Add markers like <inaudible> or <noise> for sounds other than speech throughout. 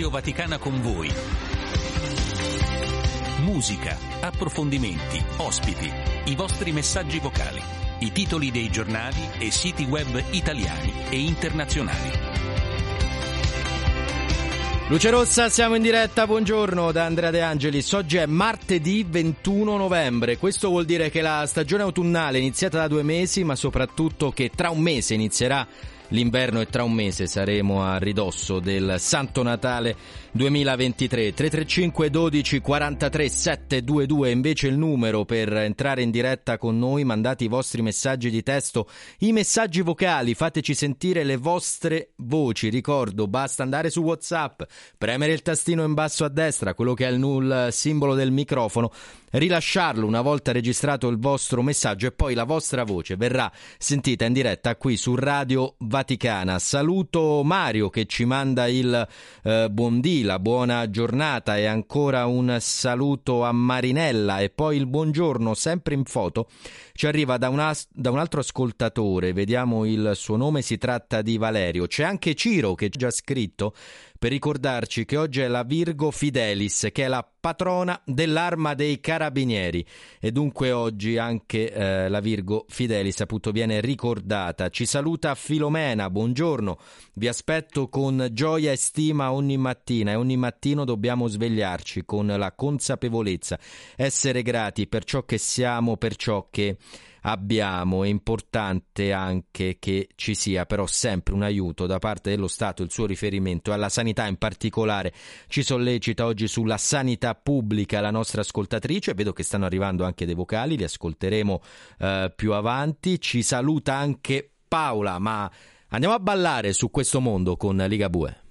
Radio Vaticana con voi. Musica, approfondimenti, ospiti, i vostri messaggi vocali, i titoli dei giornali e siti web italiani e internazionali. Luce Rossa, siamo in diretta, buongiorno da Andrea De Angelis. Oggi è martedì 21 novembre, questo vuol dire che la stagione autunnale è iniziata da due mesi, ma soprattutto che tra un mese inizierà l'inverno e tra un mese saremo a ridosso del Santo Natale 2023. 335 12 43 722 invece il numero per entrare in diretta con noi, mandate i vostri messaggi di testo, i messaggi vocali, fateci sentire le vostre voci. Ricordo, basta andare su WhatsApp, premere il tastino in basso a destra, quello che è il, il simbolo del microfono, rilasciarlo una volta registrato il vostro messaggio e poi la vostra voce verrà sentita in diretta qui su Radio Vaticana. Saluto Mario che ci manda il eh, buondì la buona giornata e ancora un saluto a Marinella e poi il buongiorno sempre in foto ci arriva da, una, da un altro ascoltatore, vediamo il suo nome, si tratta di Valerio. C'è anche Ciro che ha già scritto per ricordarci che oggi è la Virgo Fidelis, che è la patrona dell'arma dei carabinieri e dunque oggi anche eh, la Virgo Fidelis appunto viene ricordata. Ci saluta Filomena, buongiorno, vi aspetto con gioia e stima ogni mattina e ogni mattino dobbiamo svegliarci con la consapevolezza, essere grati per ciò che siamo, per ciò che abbiamo. È importante anche che ci sia però sempre un aiuto da parte dello Stato, il suo riferimento alla sanità in particolare. Ci sollecita oggi sulla sanità pubblica la nostra ascoltatrice, vedo che stanno arrivando anche dei vocali, li ascolteremo eh, più avanti. Ci saluta anche Paola, ma andiamo a ballare su questo mondo con Ligabue.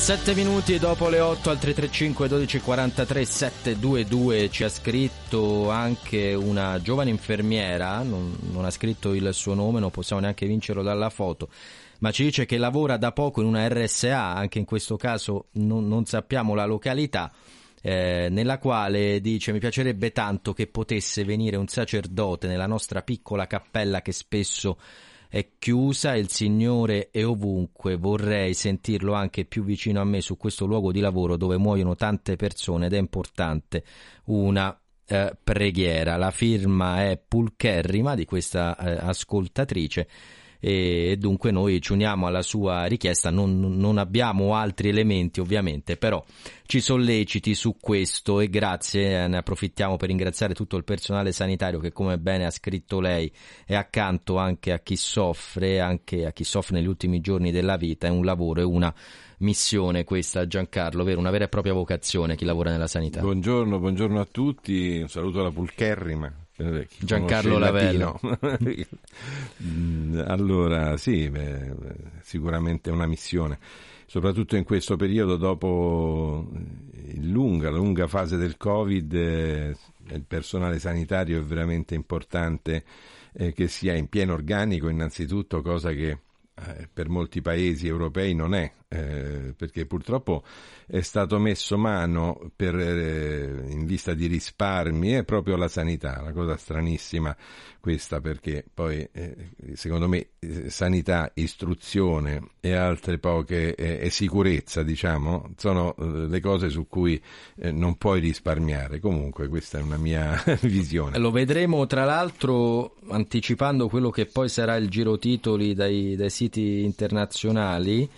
17 minuti dopo le 8 al 335 1243 722 ci ha scritto anche una giovane infermiera, non, non, ha scritto il suo nome, non possiamo neanche vincerlo dalla foto, ma ci dice che lavora da poco in una RSA, anche in questo caso non, non sappiamo la località. Eh, nella quale dice mi piacerebbe tanto che potesse venire un sacerdote nella nostra piccola cappella che spesso è chiusa, il Signore è ovunque, vorrei sentirlo anche più vicino a me su questo luogo di lavoro dove muoiono tante persone ed è importante una eh, preghiera. La firma è pulcherrima di questa eh, ascoltatrice e dunque noi ci uniamo alla sua richiesta, non, non, abbiamo altri elementi ovviamente, però ci solleciti su questo e grazie, ne approfittiamo per ringraziare tutto il personale sanitario che come bene ha scritto lei è accanto anche a chi soffre, anche a chi soffre negli ultimi giorni della vita, è un lavoro, è una missione questa Giancarlo, vero? Una vera e propria vocazione chi lavora nella sanità. Buongiorno, buongiorno a tutti, un saluto alla Pulcherrima eh, Giancarlo Lavello. <laughs> Mm, allora, sì, beh, sicuramente una missione, soprattutto in questo periodo dopo lunga, la lunga fase del Covid, eh, il personale sanitario è veramente importante eh, che sia in pieno organico innanzitutto, cosa che eh, per molti paesi europei non è, eh, perché purtroppo è stato messo mano per, eh, in vista di risparmi è proprio la sanità, una cosa stranissima questa perché poi eh, secondo me eh, sanità, istruzione e altre poche eh, e sicurezza diciamo sono le cose su cui non puoi risparmiare, comunque questa è una mia <laughs> visione. Lo vedremo tra l'altro anticipando quello che poi sarà il giro titoli dai, dai siti internazionali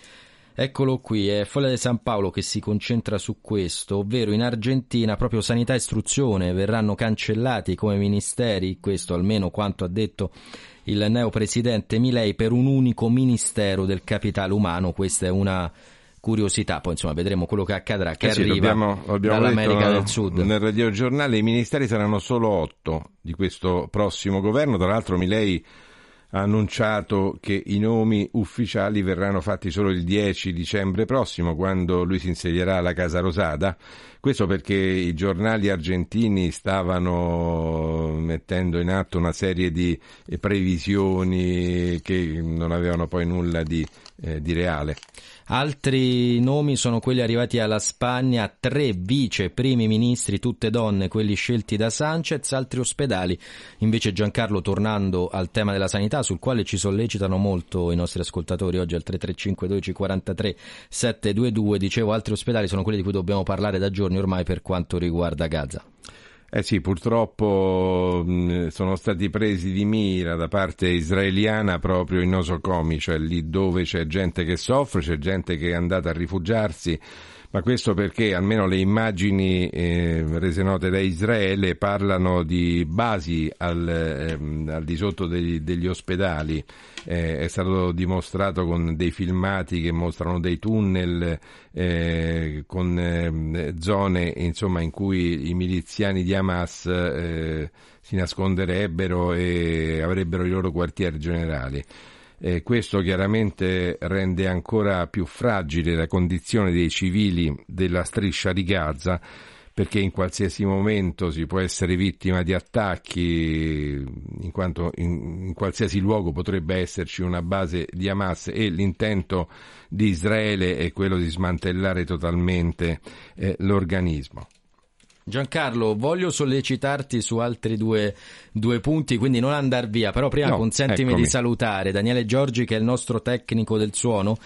Eccolo qui, è Foglia di San Paolo che si concentra su questo, ovvero in Argentina proprio sanità e istruzione verranno cancellati come ministeri, questo almeno quanto ha detto il neopresidente Milei, per un unico ministero del capitale umano, questa è una curiosità, poi insomma vedremo quello che accadrà, che eh sì, arriva dobbiamo, dall'America del Sud. Nel radiogiornale i ministeri saranno solo otto di questo prossimo governo, tra l'altro Milei ha annunciato che i nomi ufficiali verranno fatti solo il 10 dicembre prossimo, quando lui si insedierà alla Casa Rosada. Questo perché i giornali argentini stavano mettendo in atto una serie di previsioni che non avevano poi nulla di, eh, di reale. Altri nomi sono quelli arrivati alla Spagna, tre vice primi ministri, tutte donne, quelli scelti da Sanchez, altri ospedali. Invece Giancarlo, tornando al tema della sanità, sul quale ci sollecitano molto i nostri ascoltatori oggi al 335 12 43 722, dicevo altri ospedali sono quelli di cui dobbiamo parlare da giorni ormai per quanto riguarda Gaza. Eh sì, purtroppo mh, sono stati presi di mira da parte israeliana proprio i nosocomi, cioè lì dove c'è gente che soffre, c'è gente che è andata a rifugiarsi ma questo perché almeno le immagini eh, rese note da Israele parlano di basi al, eh, al di sotto degli, degli ospedali. Eh, è stato dimostrato con dei filmati che mostrano dei tunnel eh, con ehm, zone insomma, in cui i miliziani di Hamas eh, si nasconderebbero e avrebbero i loro quartieri generali. Eh, questo chiaramente rende ancora più fragile la condizione dei civili della striscia di Gaza perché in qualsiasi momento si può essere vittima di attacchi, in quanto in, in, qualsiasi luogo potrebbe esserci una base di Hamas e l'intento di Israele è quello di smantellare totalmente eh, l'organismo. Giancarlo, voglio sollecitarti su altri due, due punti, quindi non andar via, però prima no, consentimi eccomi. di salutare Daniele Giorgi che è il nostro tecnico del suono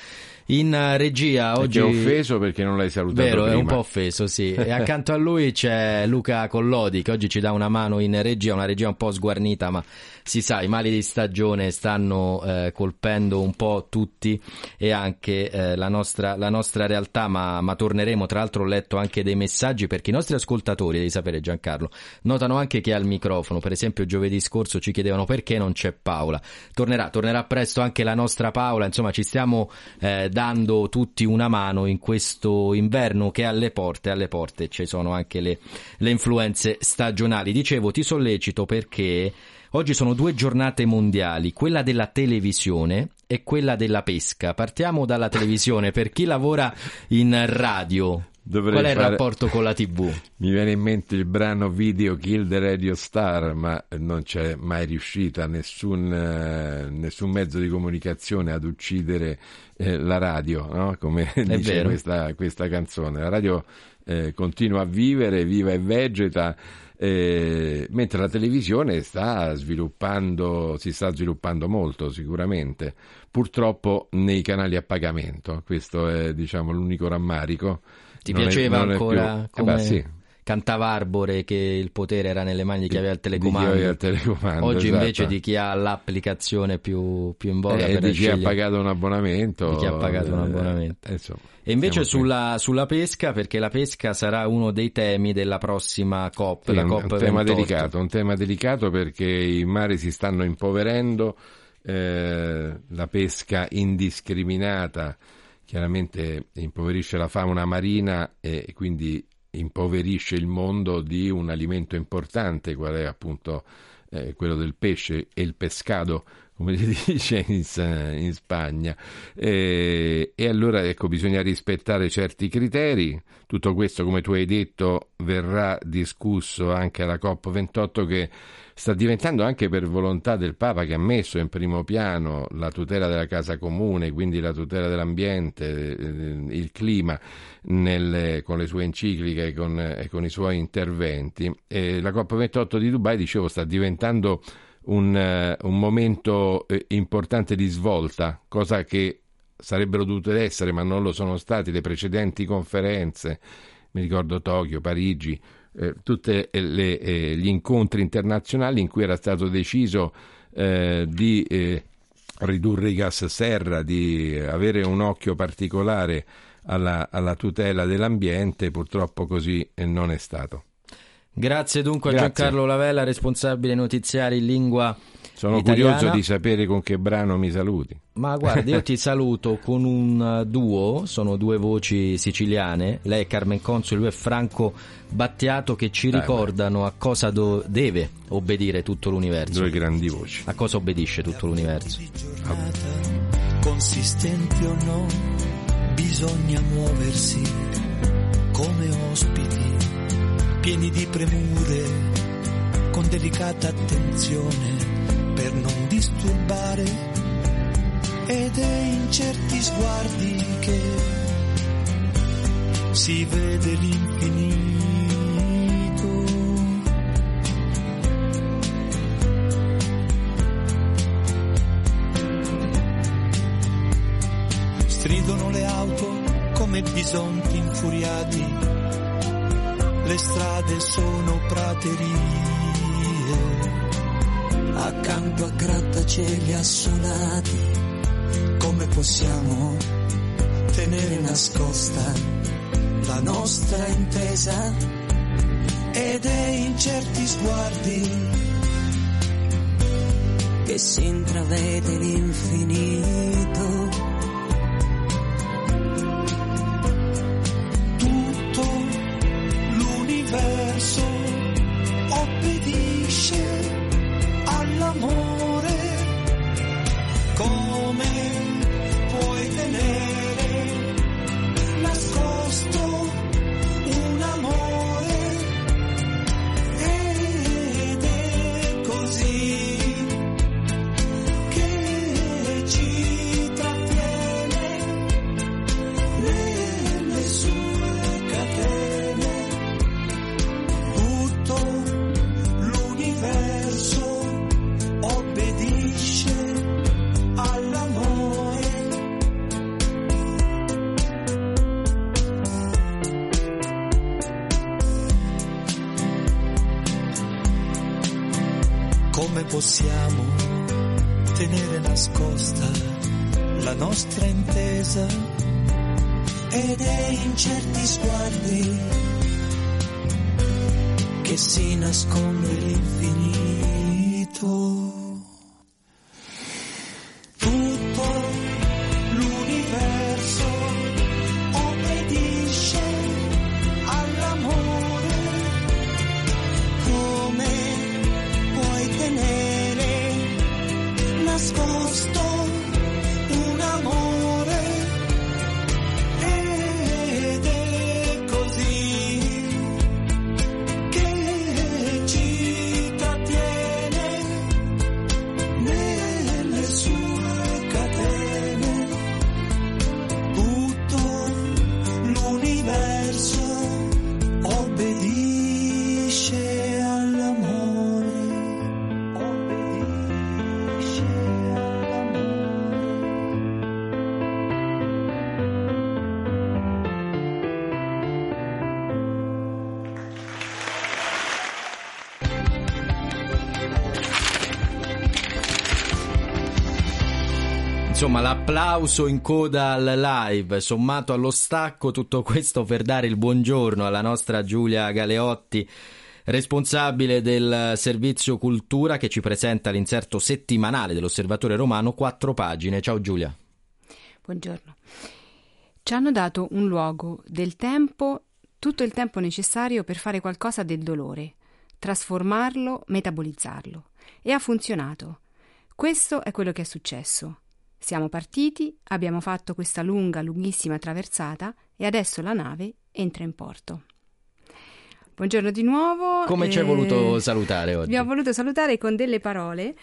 in regia oggi... Ho offeso perché non l'hai salutato Vero, prima. è un po' offeso, sì. e accanto a lui c'è Luca Collodi che oggi ci dà una mano in regia, una regia un po' sguarnita, ma si sa, i mali di stagione stanno eh, colpendo un po' tutti e anche eh, la, nostra, la, nostra, realtà, ma, ma, torneremo. Tra l'altro ho letto anche dei messaggi perché i nostri ascoltatori, devi sapere Giancarlo, notano anche che al microfono, per esempio giovedì scorso ci chiedevano perché non c'è Paola. Tornerà, tornerà presto anche la nostra Paola, insomma ci stiamo eh, dando tutti una mano in questo inverno che alle porte, alle porte ci sono anche le, le influenze stagionali. Dicevo, ti sollecito perché Oggi sono due giornate mondiali, quella della televisione e quella della pesca. Partiamo dalla televisione, per chi lavora in radio. Dovrei Qual è fare... il rapporto con la TV? <laughs> Mi viene in mente il brano Video Kill the Radio Star, ma non c'è mai riuscita nessun, eh, nessun mezzo di comunicazione ad uccidere eh, la radio, no? come è dice questa, questa, canzone. La radio eh, continua a vivere, viva e vegeta eh, mentre la televisione sta sviluppando, si sta sviluppando molto sicuramente, purtroppo nei canali a pagamento, questo è diciamo l'unico rammarico. Ti non piaceva è, ancora come... Eh beh, sì, cantava Arbore che il potere era nelle mani di chi aveva il telecomando. Aveva il telecomando Oggi esatto. invece di chi ha l'applicazione più, più in voga eh, per di chi ha pagato un abbonamento. Di chi ha pagato un abbonamento. Eh, insomma, e invece sulla, sulla, pesca, perché la pesca sarà uno dei temi della prossima COP. Sì, la un, COP un tema delicato, un tema delicato perché i mari si stanno impoverendo, eh, la pesca indiscriminata chiaramente impoverisce la fauna marina e quindi impoverisce il mondo di un alimento importante, qual è appunto eh, quello del pesce e il pescado, come <laughs> si dice in, in Spagna. E, e, allora ecco, bisogna rispettare certi criteri. Tutto questo, come tu hai detto, verrà discusso anche alla COP28 che sta diventando anche per volontà del Papa che ha messo in primo piano la tutela della casa comune, quindi la tutela dell'ambiente, eh, il clima, nelle, con le sue encicliche e con, e con i suoi interventi. E la COP28 di Dubai, dicevo, sta diventando un, uh, un momento eh, importante di svolta, cosa che sarebbero dovute essere, ma non lo sono stati le precedenti conferenze. Mi ricordo Tokyo, Parigi, eh, tutti eh, gli incontri internazionali in cui era stato deciso eh, di eh, ridurre i gas serra, di avere un occhio particolare alla, alla tutela dell'ambiente, purtroppo così non è stato. Grazie dunque Grazie. a Giancarlo Lavella, responsabile notiziari in lingua sono italiana. curioso di sapere con che brano mi saluti. Ma guarda, io ti <laughs> saluto con un duo, sono due voci siciliane, lei è Carmen Consul, lui è Franco Battiato che ci ricordano a cosa do- deve obbedire tutto l'universo. Due grandi voci. A cosa obbedisce tutto l'universo. Consistenti o no, bisogna muoversi come ospiti, pieni di premure, con delicata attenzione disturbare ed è in certi sguardi che si vede l'infinito. Stridono le auto come bisonti infuriati, le strade sono praterie accanto a grattacieli assolati. Come possiamo tenere nascosta la nostra intesa? Ed è in certi sguardi che si intravede l'infinito. Insomma, l'applauso in coda al live, sommato allo stacco, tutto questo per dare il buongiorno alla nostra Giulia Galeotti, responsabile del servizio cultura che ci presenta l'inserto settimanale dell'Osservatore Romano, quattro pagine. Ciao Giulia. Buongiorno. Ci hanno dato un luogo, del tempo, tutto il tempo necessario per fare qualcosa del dolore, trasformarlo, metabolizzarlo. E ha funzionato. Questo è quello che è successo. Siamo partiti, abbiamo fatto questa lunga, lunghissima traversata e adesso la nave entra in porto. Buongiorno di nuovo. Come ci hai eh, voluto salutare oggi? Vi ho voluto salutare con delle parole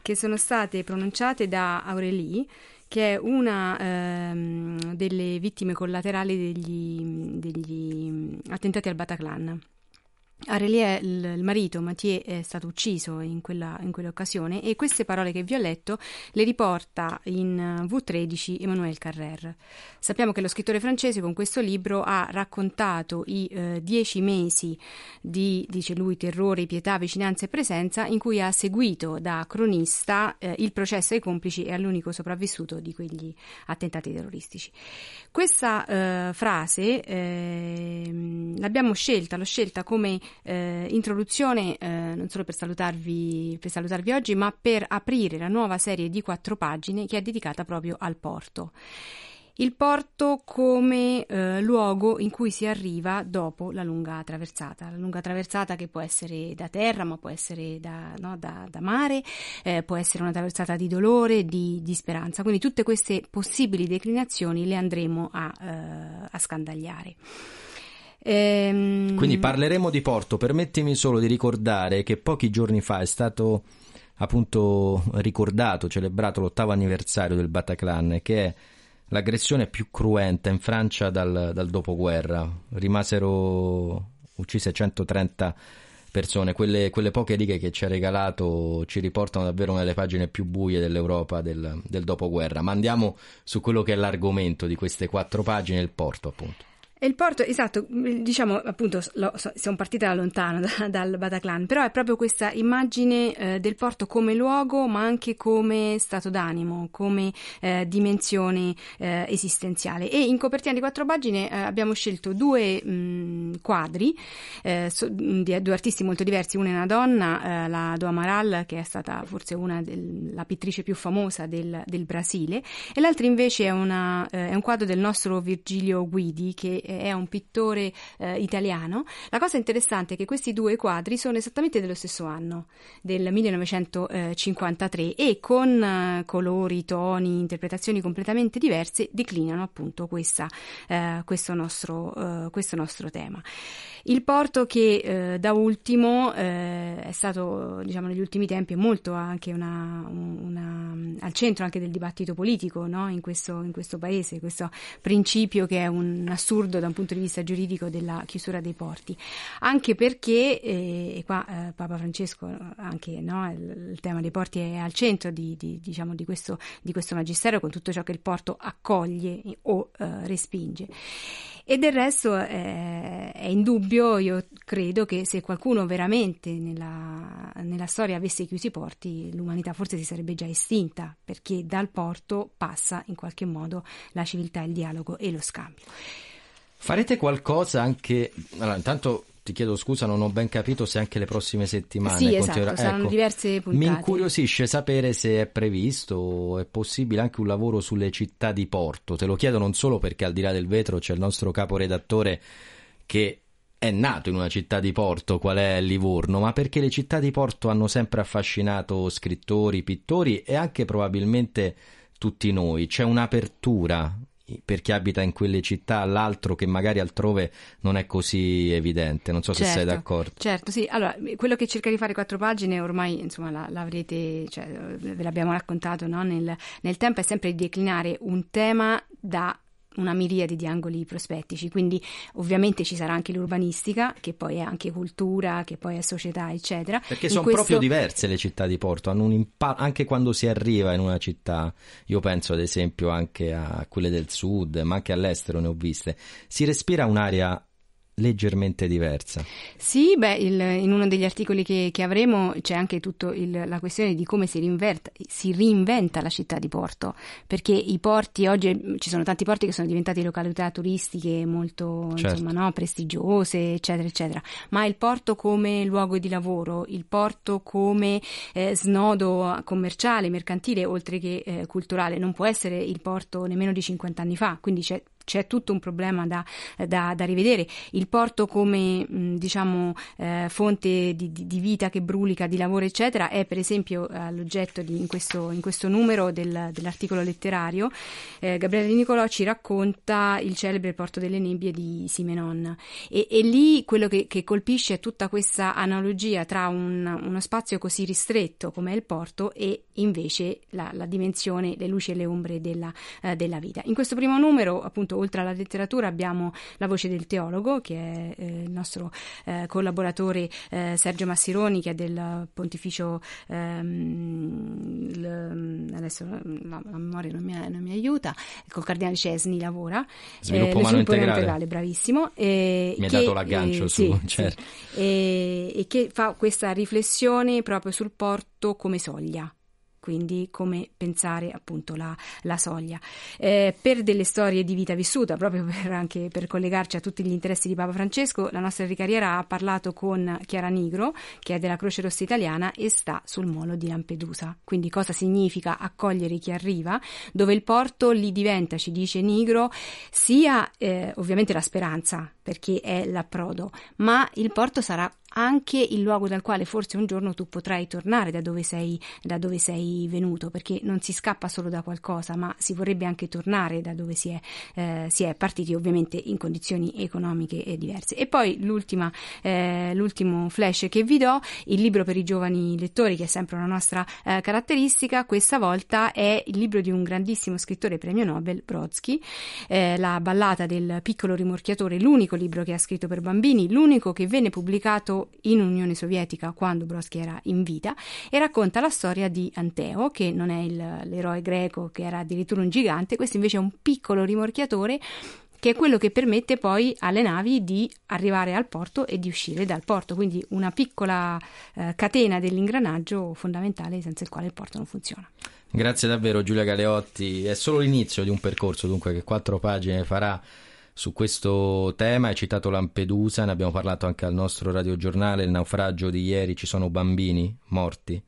che sono state pronunciate da Aurélie, che è una ehm, delle vittime collaterali degli, degli attentati al Bataclan. Aurélie, il, il marito Mathieu, è stato ucciso in, quella, in quell'occasione e queste parole che vi ho letto le riporta in V13 Emmanuel Carrère. Sappiamo che lo scrittore francese con questo libro ha raccontato i eh, dieci mesi di, dice lui, terrore, pietà, vicinanza e presenza in cui ha seguito da cronista eh, il processo ai complici e all'unico sopravvissuto di quegli attentati terroristici. Questa eh, frase ehm, l'abbiamo scelta, l'ho scelta come eh, introduzione eh, non solo per salutarvi, per salutarvi oggi, ma per aprire la nuova serie di quattro pagine che è dedicata proprio al porto. Il porto come eh, luogo in cui si arriva dopo la lunga traversata, la lunga traversata che può essere da terra, ma può essere da, no, da, da mare, eh, può essere una traversata di dolore, di, di, speranza. Quindi tutte queste possibili declinazioni le andremo a, eh, a scandagliare. Ehm... Quindi parleremo di Porto. Permettimi solo di ricordare che pochi giorni fa è stato appunto ricordato, celebrato l'ottavo anniversario del Bataclan, che è l'aggressione più cruenta in Francia dal, dal dopoguerra. Rimasero uccise 130 persone. Quelle, quelle, poche righe che ci ha regalato ci riportano davvero una delle pagine più buie dell'Europa del, del dopoguerra. Ma andiamo su quello che è l'argomento di queste quattro pagine, il porto appunto. Il porto, esatto, diciamo appunto, lo, siamo partiti da lontano <laughs> da, dal Bataclan, però è proprio questa immagine eh, del porto come luogo, ma anche come stato d'animo, come eh, dimensione eh, esistenziale. E in copertina di quattro pagine eh, abbiamo scelto due mh, quadri eh, so, di due artisti molto diversi, una è una donna, eh, la Do Amaral, che è stata forse una della pittrice più famosa del, del Brasile, e l'altra invece è, una, è un quadro del nostro Virgilio Guidi, che è un pittore eh, italiano. La cosa interessante è che questi due quadri sono esattamente dello stesso anno, del 1953, e con eh, colori, toni, interpretazioni completamente diverse declinano appunto questa, eh, questo, nostro, questo nostro tema. Il porto che eh, da ultimo eh, è stato, diciamo, negli ultimi tempi molto anche una, una al centro anche del dibattito politico no? in, questo, in questo paese, questo principio che è un assurdo da un punto di vista giuridico della chiusura dei porti. Anche perché, eh, e qua eh, Papa Francesco, anche no, il, il, tema dei porti è al centro di, di, diciamo, di, questo, di questo magistero con tutto ciò che il porto accoglie o eh, respinge. E del resto eh, è indubbio, io credo che se qualcuno veramente nella, nella storia avesse chiuso i porti, l'umanità forse si sarebbe già estinta, perché dal porto passa in qualche modo la civiltà, il dialogo e lo scambio. Farete qualcosa anche. Allora, intanto ti chiedo scusa, non ho ben capito se anche le prossime settimane sì, esatto, saranno ecco, diverse puntate. Mi incuriosisce sapere se è previsto o è possibile anche un lavoro sulle città di porto. Te lo chiedo non solo perché al di là del vetro c'è il nostro caporedattore che è nato in una città di porto, qual è Livorno, ma perché le città di porto hanno sempre affascinato scrittori, pittori e anche probabilmente tutti noi. C'è un'apertura per chi abita in quelle città all'altro che magari altrove non è così evidente. Non so certo, se sei d'accordo. Certo, sì. Allora, quello che cerca di fare quattro pagine ormai insomma l'avrete, cioè, ve l'abbiamo raccontato no? nel, nel tempo, è sempre di declinare un tema da una miriade di angoli prospettici, quindi ovviamente ci sarà anche l'urbanistica, che poi è anche cultura, che poi è società, eccetera. Perché sono questo... proprio diverse le città di porto, hanno un impa- anche quando si arriva in una città, io penso ad esempio anche a quelle del sud, ma anche all'estero ne ho viste, si respira un'area leggermente diversa. Sì, beh, il, in uno degli articoli che, che avremo c'è anche tutta la questione di come si, si, reinventa la città di Porto, perché i porti oggi ci sono tanti porti che sono diventati località turistiche molto certo. insomma, no, prestigiose, eccetera, eccetera, ma il porto come luogo di lavoro, il porto come eh, snodo commerciale, mercantile, oltre che eh, culturale, non può essere il porto nemmeno di 50 anni fa, quindi c'è c'è tutto un problema da, da, da rivedere. Il porto come diciamo, eh, fonte di, di, vita che brulica, di lavoro, eccetera, è per esempio all'oggetto di, in, questo, in, questo, numero del, dell'articolo letterario. Eh, Gabriele Nicolò ci racconta il celebre Porto delle Nebbie di Simenon e, e lì quello che, che, colpisce è tutta questa analogia tra un, uno spazio così ristretto come è il porto e invece la, la dimensione, le luci e le ombre della, eh, della vita. In questo primo numero, appunto, appunto oltre alla letteratura abbiamo la voce del teologo che è eh, il nostro eh, collaboratore eh, Sergio Massironi che è del pontificio ehm, l, adesso la, la, memoria non mi, non mi, aiuta col cardinale Cesni lavora sviluppo, umano, integrale. integrale. bravissimo mi che, ha dato l'aggancio su sì, <laughs> certo. sì, e che fa questa riflessione proprio sul porto come soglia quindi come pensare appunto la, la soglia. Eh, per delle storie di vita vissuta, proprio <laughs> per, anche per collegarci a tutti gli interessi di Papa Francesco, la nostra ricariera ha parlato con Chiara Nigro, che è della Croce Rossa Italiana e sta sul molo di Lampedusa. Quindi cosa significa accogliere chi arriva, dove il porto lì diventa, ci dice Nigro, sia eh, ovviamente la speranza, perché è l'approdo, ma il porto sarà anche il luogo dal quale forse un giorno tu potrai tornare da dove sei, da dove sei venuto, perché non si scappa solo da qualcosa, ma si vorrebbe anche tornare da dove si è, eh, si è partiti, ovviamente in condizioni economiche diverse. E poi eh, l'ultimo flash che vi do, il libro per i giovani lettori, che è sempre una nostra eh, caratteristica, questa volta è il libro di un grandissimo scrittore premio Nobel, Brodsky, eh, la ballata del piccolo rimorchiatore, l'unico libro che ha scritto per bambini, l'unico che venne pubblicato in Unione Sovietica quando Brodsky era in vita e racconta la storia di Anteo, che non è il, l'eroe greco che era addirittura un gigante, questo invece è un piccolo rimorchiatore che è quello che permette poi alle navi di arrivare al porto e di uscire dal porto, quindi una piccola eh, catena dell'ingranaggio fondamentale senza il quale il porto non funziona. Grazie davvero Giulia Galeotti, è solo l'inizio di un percorso dunque che quattro pagine farà su questo tema. Hai citato Lampedusa, ne abbiamo parlato anche al nostro radiogiornale. Il naufragio di ieri ci sono bambini morti,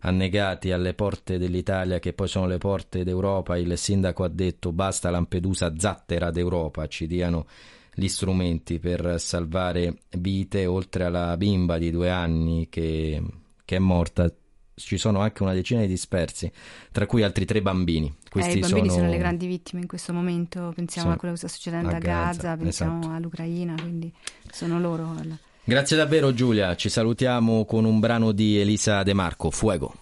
annegati alle porte dell'Italia, che poi sono le porte d'Europa. Il sindaco ha detto basta Lampedusa, zattera d'Europa, ci diano gli strumenti per salvare vite, oltre alla bimba di due anni che, che è morta ci sono anche una decina di dispersi, tra cui altri tre bambini. Questi eh, I bambini sono... sono... le grandi vittime in questo momento, pensiamo sono... a quello che sta succedendo a, Gaza, Gaza, pensiamo esatto. all'Ucraina, quindi sono loro. Grazie davvero Giulia, ci salutiamo con un brano di Elisa De Marco, Fuego.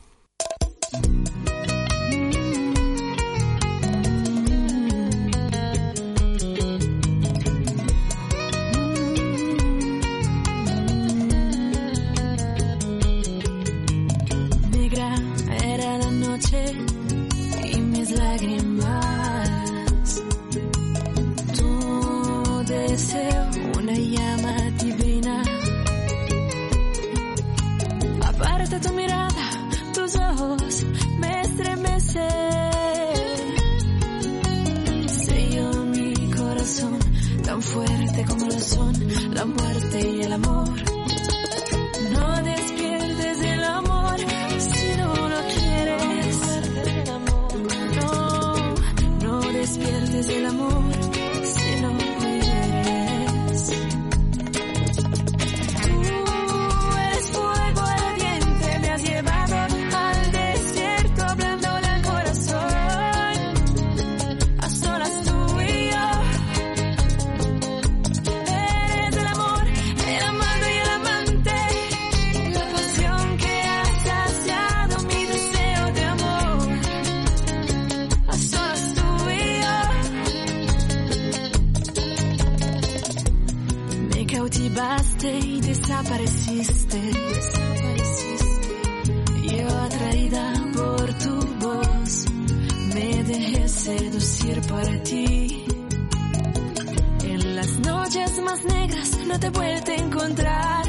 Sello mi corazón tan fuerte como lo son la muerte y el amor. No despiertes el amor si no lo quieres. No, no despiertes el amor seducir por ti. En las noches más negras no te he a encontrar.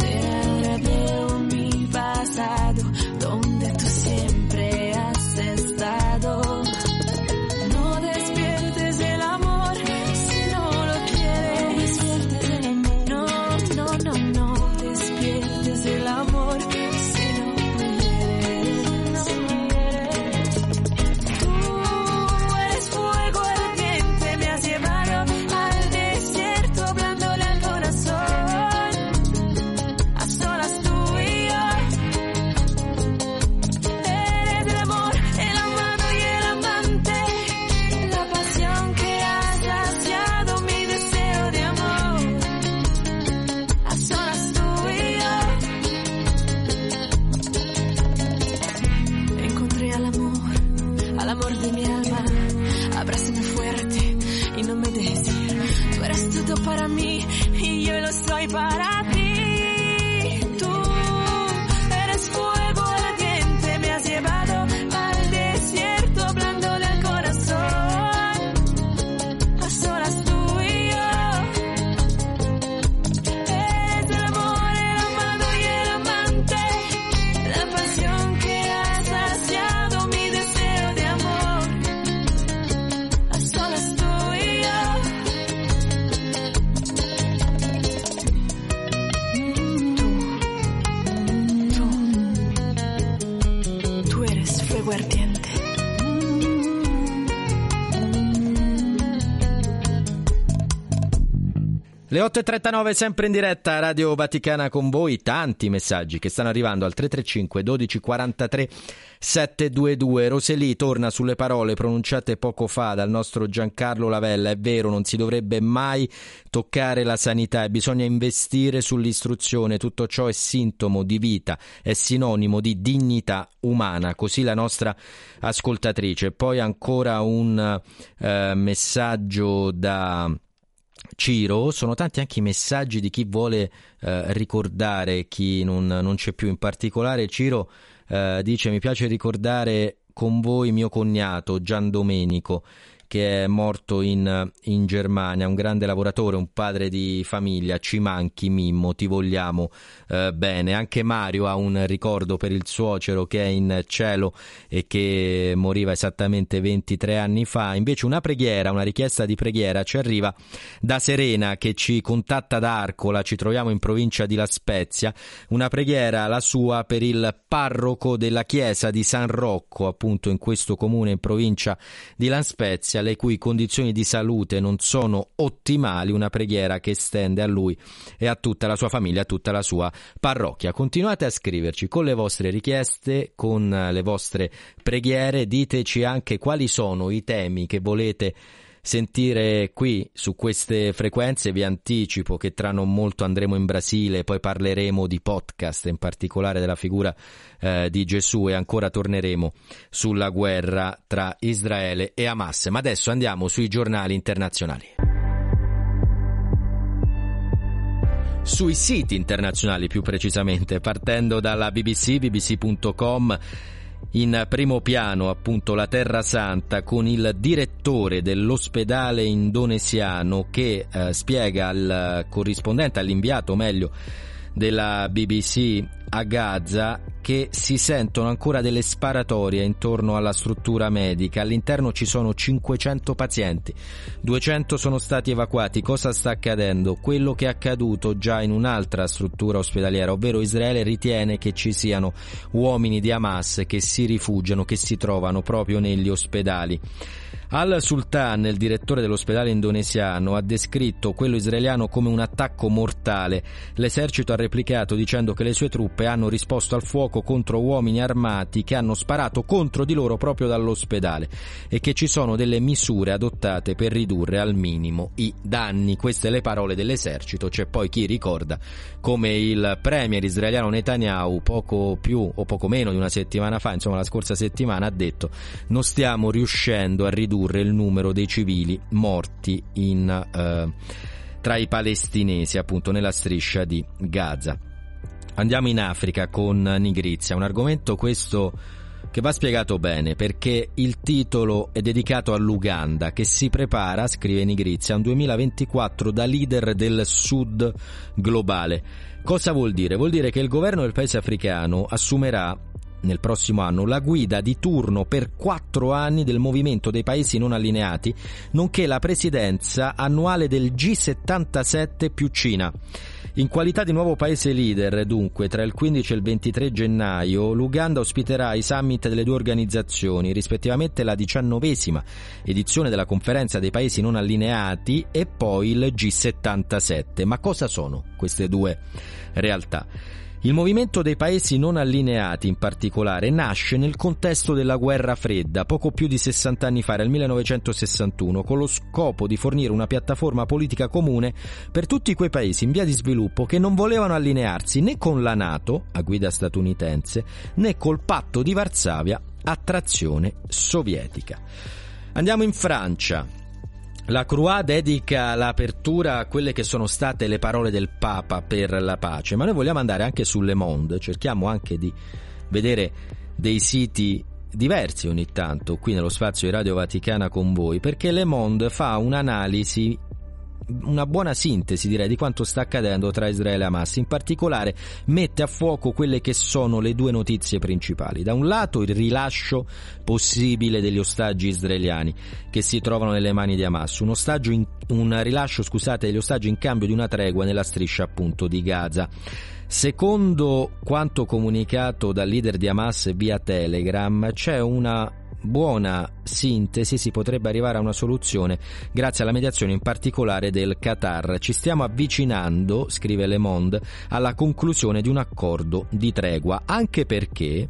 Pero ahora veo mi pasado, Le 8.39 sempre in diretta a Radio Vaticana con voi, tanti messaggi che stanno arrivando al 335 12 43 722. Roseli torna sulle parole pronunciate poco fa dal nostro Giancarlo Lavella, è vero non si dovrebbe mai toccare la sanità e bisogna investire sull'istruzione, tutto ciò è sintomo di vita, è sinonimo di dignità umana, così la nostra ascoltatrice. Poi ancora un eh, messaggio da... Ciro, sono tanti anche i messaggi di chi vuole eh, ricordare chi non, non, c'è più. In particolare Ciro eh, dice mi piace ricordare con voi mio cognato Gian Domenico che è morto in, in, Germania, un grande lavoratore, un padre di famiglia, ci manchi Mimmo, ti vogliamo eh, bene. Anche Mario ha un ricordo per il suocero che è in cielo e che moriva esattamente 23 anni fa. Invece una preghiera, una richiesta di preghiera ci arriva da Serena che ci contatta da Arcola, ci troviamo in provincia di La Spezia, una preghiera la sua per il parroco della chiesa di San Rocco, appunto in questo comune in provincia di La Spezia le cui condizioni di salute non sono ottimali, una preghiera che estende a lui e a tutta la sua famiglia, a tutta la sua parrocchia. Continuate a scriverci con le vostre richieste, con le vostre preghiere, diteci anche quali sono i temi che volete sentire qui su queste frequenze. Vi anticipo che tra non molto andremo in Brasile, poi parleremo di podcast, in particolare della figura eh, di Gesù e ancora torneremo sulla guerra tra Israele e Hamas. Ma adesso andiamo sui giornali internazionali. Sui siti internazionali più precisamente, partendo dalla BBC, bbc.com in primo piano appunto la Terra Santa con il direttore dell'ospedale indonesiano che eh, spiega al corrispondente, all'inviato meglio della BBC a Gaza che si sentono ancora delle sparatorie intorno alla struttura medica. All'interno ci sono 500 pazienti, 200 sono stati evacuati. Cosa sta accadendo? Quello che è accaduto già in un'altra struttura ospedaliera, ovvero Israele ritiene che ci siano uomini di Hamas che si rifugiano, che si trovano proprio negli ospedali. Al Sultan, il direttore dell'ospedale indonesiano, ha descritto quello israeliano come un attacco mortale. L'esercito ha replicato dicendo che le sue truppe hanno risposto al fuoco contro uomini armati che hanno sparato contro di loro proprio dall'ospedale e che ci sono delle misure adottate per ridurre al minimo i danni. Queste le parole dell'esercito. C'è poi chi ricorda come il premier israeliano Netanyahu poco più o poco meno di una settimana fa, insomma la scorsa settimana, ha detto non stiamo riuscendo a ridurre il numero dei civili morti in, eh, tra i palestinesi appunto nella striscia di Gaza. Andiamo in Africa con Nigrizia, un argomento questo che va spiegato bene perché il titolo è dedicato all'Uganda che si prepara, scrive Nigrizia, un 2024 da leader del sud globale. Cosa vuol dire? Vuol dire che il governo del paese africano assumerà nel prossimo anno la guida di turno per quattro anni del movimento dei paesi non allineati, nonché la presidenza annuale del G77 più Cina. In qualità di nuovo paese leader, dunque, tra il 15 e il 23 gennaio, l'Uganda ospiterà i summit delle due organizzazioni, rispettivamente la diciannovesima edizione della conferenza dei paesi non allineati e poi il G77. Ma cosa sono queste due realtà? Il movimento dei paesi non allineati in particolare nasce nel contesto della guerra fredda, poco più di 60 anni fa, nel 1961, con lo scopo di fornire una piattaforma politica comune per tutti quei paesi in via di sviluppo che non volevano allinearsi né con la Nato, a guida statunitense, né col patto di Varsavia, a trazione sovietica. Andiamo in Francia. La Croix dedica l'apertura a quelle che sono state le parole del Papa per la pace, ma noi vogliamo andare anche su Le Monde, cerchiamo anche di vedere dei siti diversi ogni tanto qui nello spazio di Radio Vaticana con voi, perché Le Monde fa un'analisi una buona sintesi direi di quanto sta accadendo tra Israele e Hamas. In particolare mette a fuoco quelle che sono le due notizie principali. Da un lato il rilascio possibile degli ostaggi israeliani che si trovano nelle mani di Hamas, un, in, un rilascio scusate, degli ostaggi in cambio di una tregua nella striscia appunto di Gaza. Secondo quanto comunicato dal leader di Hamas via Telegram, c'è una buona sintesi si potrebbe arrivare a una soluzione grazie alla mediazione in particolare del Qatar. Ci stiamo avvicinando, scrive Le Monde, alla conclusione di un accordo di tregua, anche perché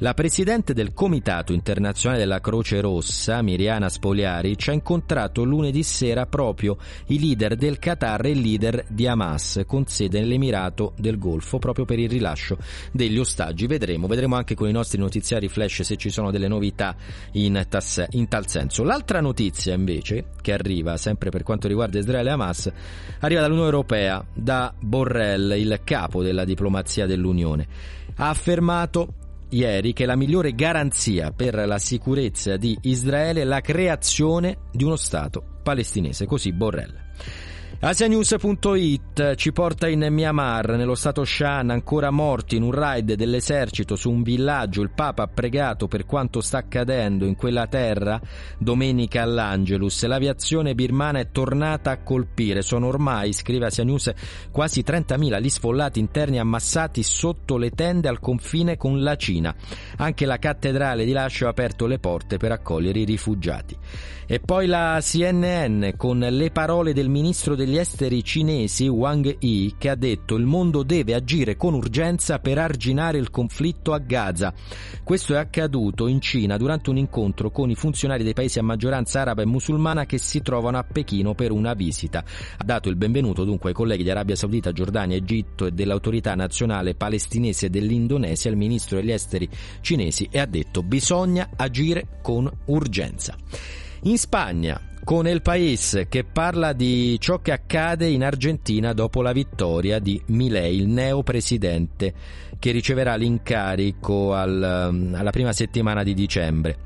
la presidente del Comitato internazionale della Croce Rossa, Miriana Spoliari, ci ha incontrato lunedì sera proprio i leader del Qatar e il leader di Hamas, con sede nell'Emirato del Golfo, proprio per il rilascio degli ostaggi. Vedremo, vedremo anche con i nostri notiziari flash se ci sono delle novità in, tasse, in tal senso. L'altra notizia invece, che arriva sempre per quanto riguarda Israele e Hamas, arriva dall'Unione Europea, da Borrell, il capo della diplomazia dell'Unione. Ha affermato ieri che la migliore garanzia per la sicurezza di Israele è la creazione di uno Stato palestinese, così Borrell. Asianews.it ci porta in Myanmar, nello stato Shan, ancora morti in un raid dell'esercito su un villaggio. Il Papa ha pregato per quanto sta accadendo in quella terra domenica all'Angelus. L'aviazione birmana è tornata a colpire. Sono ormai, scrive Asia News, quasi 30.000 gli sfollati interni ammassati sotto le tende al confine con la Cina. Anche la cattedrale di Lascio ha aperto le porte per accogliere i rifugiati. E poi la CNN con le parole del ministro degli esteri cinesi Wang Yi che ha detto il mondo deve agire con urgenza per arginare il conflitto a Gaza. Questo è accaduto in Cina durante un incontro con i funzionari dei paesi a maggioranza araba e musulmana che si trovano a Pechino per una visita. Ha dato il benvenuto dunque ai colleghi di Arabia Saudita, Giordania, Egitto e dell'autorità nazionale palestinese dell'Indonesia, il ministro degli esteri cinesi e ha detto bisogna agire con urgenza. In Spagna, con El País che parla di ciò che accade in Argentina dopo la vittoria di Milei, il neo presidente che riceverà l'incarico al, um, alla prima settimana di dicembre.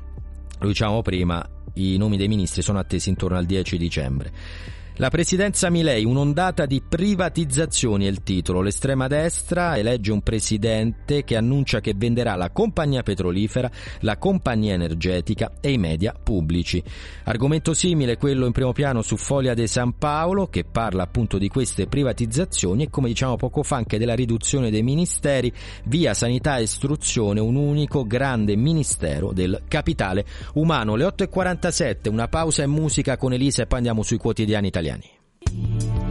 Lo diciamo prima, i nomi dei ministri sono attesi intorno al 10 dicembre. La presidenza Milei, un'ondata di privatizzazioni è il titolo. L'estrema destra elegge un presidente che annuncia che venderà la compagnia petrolifera, la compagnia energetica e i media pubblici. Argomento simile quello in primo piano su Foglia de San Paolo che parla appunto di queste privatizzazioni e come diciamo poco fa anche della riduzione dei ministeri via sanità e istruzione, un unico grande ministero del capitale umano. Le 8.47, una pausa e musica con Elisa e poi andiamo sui quotidiani italiani. 那你。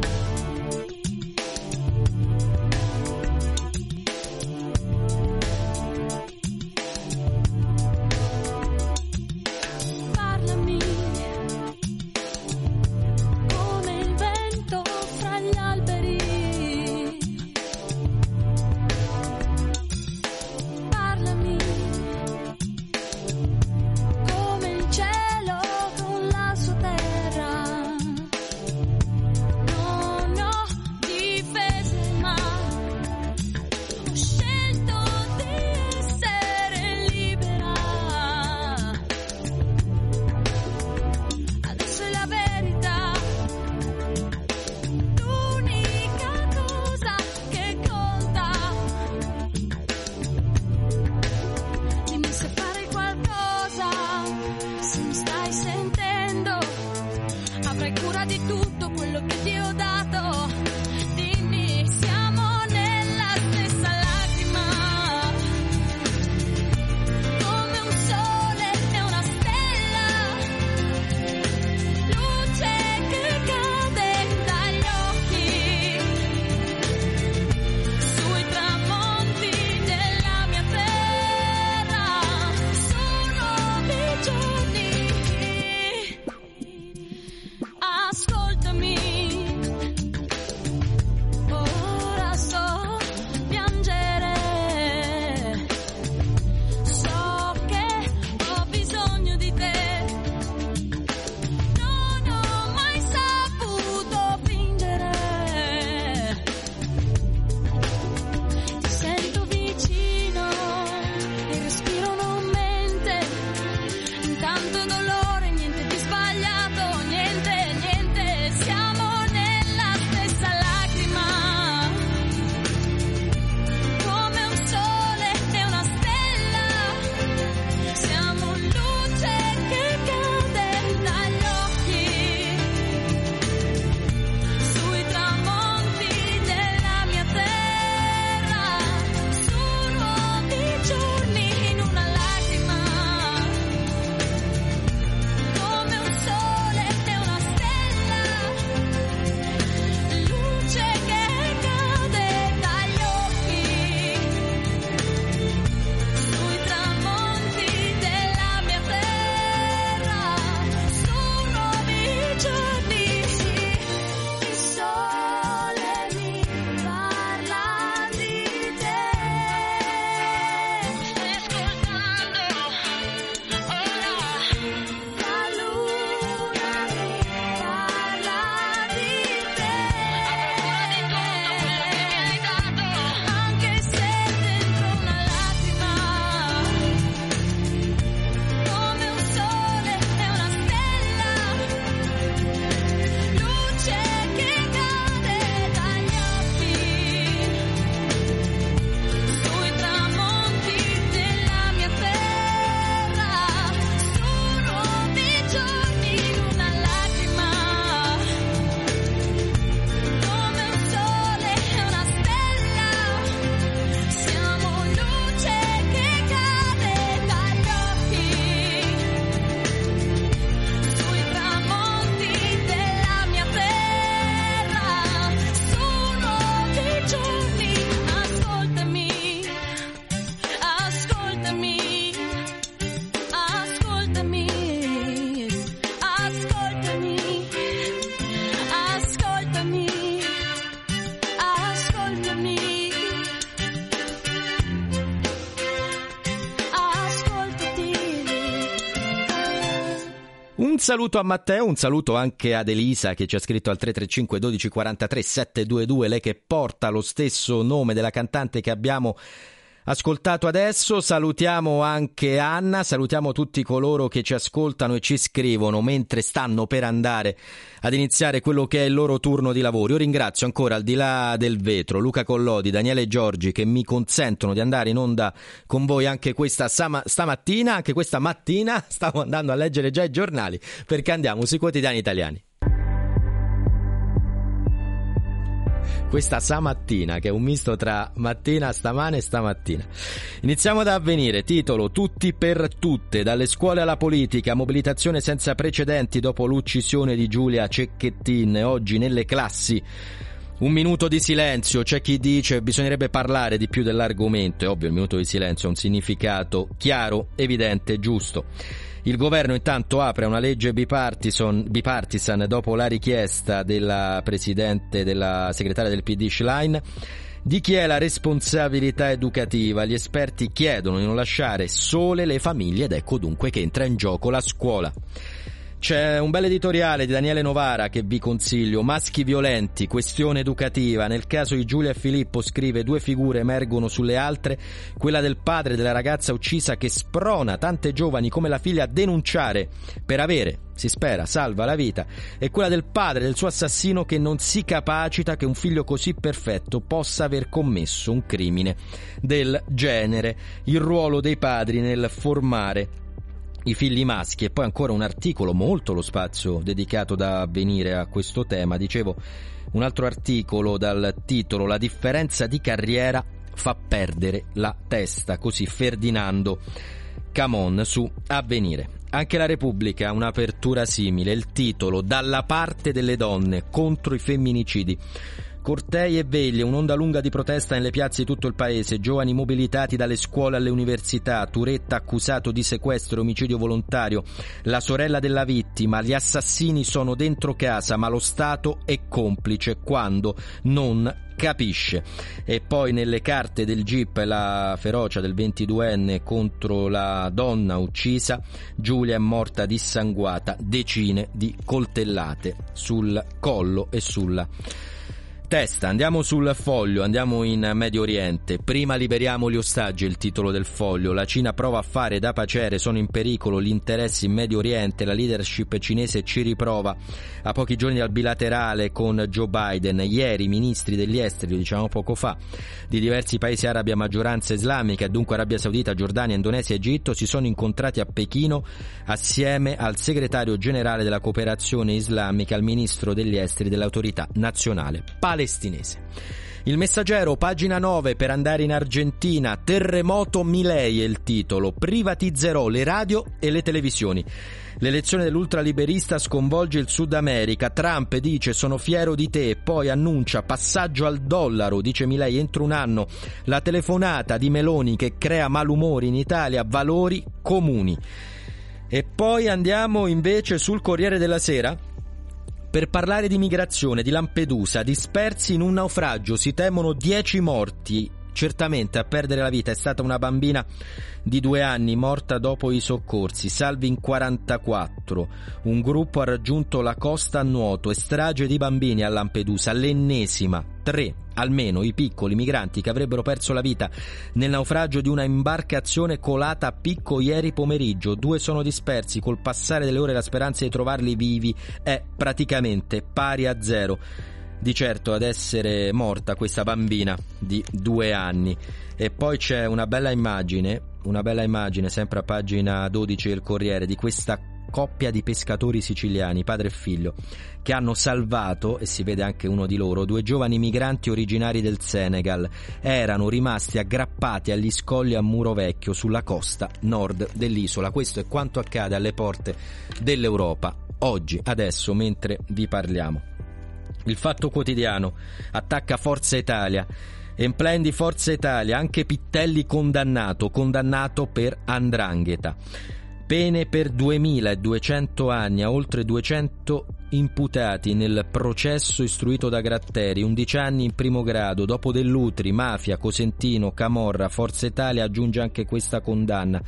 Saluto a Matteo, un saluto anche ad Elisa che ci ha scritto al 335 12 43 722, lei che porta lo stesso nome della cantante che abbiamo ascoltato adesso. Salutiamo anche Anna, salutiamo tutti coloro che ci ascoltano e ci scrivono mentre stanno per andare ad iniziare quello che è il loro turno di lavoro. Io ringrazio ancora al di là del vetro Luca Collodi, Daniele Giorgi che mi consentono di andare in onda con voi anche questa sama- stamattina, anche questa mattina <laughs> stavo andando a leggere già i giornali perché andiamo sui quotidiani italiani. Questa stamattina, che è un misto tra mattina, stamane e stamattina. Iniziamo da avvenire, titolo Tutti per tutte, dalle scuole alla politica, mobilitazione senza precedenti dopo l'uccisione di Giulia Cecchettin, oggi nelle classi. Un minuto di silenzio, c'è chi dice bisognerebbe parlare di più dell'argomento, è ovvio il minuto di silenzio ha un significato chiaro, evidente, giusto. Il governo intanto apre una legge bipartisan, bipartisan dopo la richiesta della presidente della segretaria del PD Schlein di chi è la responsabilità educativa. Gli esperti chiedono di non lasciare sole le famiglie ed ecco dunque che entra in gioco la scuola. C'è un bel editoriale di Daniele Novara che vi consiglio, Maschi violenti, questione educativa. Nel caso di Giulia Filippo scrive due figure emergono sulle altre, quella del padre della ragazza uccisa che sprona tante giovani come la figlia a denunciare per avere, si spera, salva la vita, e quella del padre del suo assassino che non si capacita che un figlio così perfetto possa aver commesso un crimine del genere. Il ruolo dei padri nel formare i figli maschi e poi ancora un articolo, molto lo spazio dedicato da avvenire a questo tema, dicevo un altro articolo dal titolo La differenza di carriera fa perdere la testa, così Ferdinando Camon su Avvenire. Anche la Repubblica ha un'apertura simile, il titolo Dalla parte delle donne contro i femminicidi. Cortei e veglie, un'onda lunga di protesta nelle piazze di tutto il paese, giovani mobilitati dalle scuole alle università, Turetta accusato di sequestro e omicidio volontario, la sorella della vittima, gli assassini sono dentro casa, ma lo Stato è complice quando non capisce. E poi nelle carte del GIP la ferocia del 22enne contro la donna uccisa, Giulia è morta dissanguata, decine di coltellate sul collo e sulla Testa, andiamo sul foglio, andiamo in Medio Oriente. Prima liberiamo gli ostaggi, il titolo del foglio. La Cina prova a fare da pacere, sono in pericolo gli interessi in Medio Oriente, la leadership cinese ci riprova. A pochi giorni dal bilaterale con Joe Biden, ieri i ministri degli esteri, lo diciamo poco fa, di diversi paesi arabi a maggioranza islamica, dunque Arabia Saudita, Giordania, Indonesia e Egitto, si sono incontrati a Pechino assieme al segretario generale della cooperazione islamica, al ministro degli esteri dell'autorità nazionale palestinese. Il messaggero, pagina 9, per andare in Argentina, terremoto Milei è il titolo, privatizzerò le radio e le televisioni. L'elezione dell'ultraliberista sconvolge il Sud America. Trump dice sono fiero di te, poi annuncia passaggio al dollaro, dice Milei entro un anno. La telefonata di Meloni che crea malumori in Italia, valori comuni. E poi andiamo invece sul Corriere della Sera per parlare di migrazione di Lampedusa, dispersi in un naufragio, si temono 10 morti. Certamente a perdere la vita è stata una bambina di due anni morta dopo i soccorsi, salvi in 44. Un gruppo ha raggiunto la costa a nuoto e strage di bambini a Lampedusa, l'ennesima. Tre almeno i piccoli migranti che avrebbero perso la vita nel naufragio di una imbarcazione colata a picco ieri pomeriggio. Due sono dispersi, col passare delle ore la speranza di trovarli vivi è praticamente pari a zero. Di certo ad essere morta questa bambina di due anni. E poi c'è una bella immagine, una bella immagine sempre a pagina 12 del Corriere di questa coppia di pescatori siciliani, padre e figlio, che hanno salvato, e si vede anche uno di loro, due giovani migranti originari del Senegal. Erano rimasti aggrappati agli scogli a Muro Vecchio sulla costa nord dell'isola. Questo è quanto accade alle porte dell'Europa oggi, adesso, mentre vi parliamo. Il Fatto Quotidiano attacca Forza Italia. Emplen di Forza Italia, anche Pittelli condannato, condannato per andrangheta. Pene per 2200 anni a oltre 200 imputati nel processo istruito da Gratteri, 11 anni in primo grado, dopo Dell'Utri, mafia, Cosentino, Camorra, Forza Italia aggiunge anche questa condanna.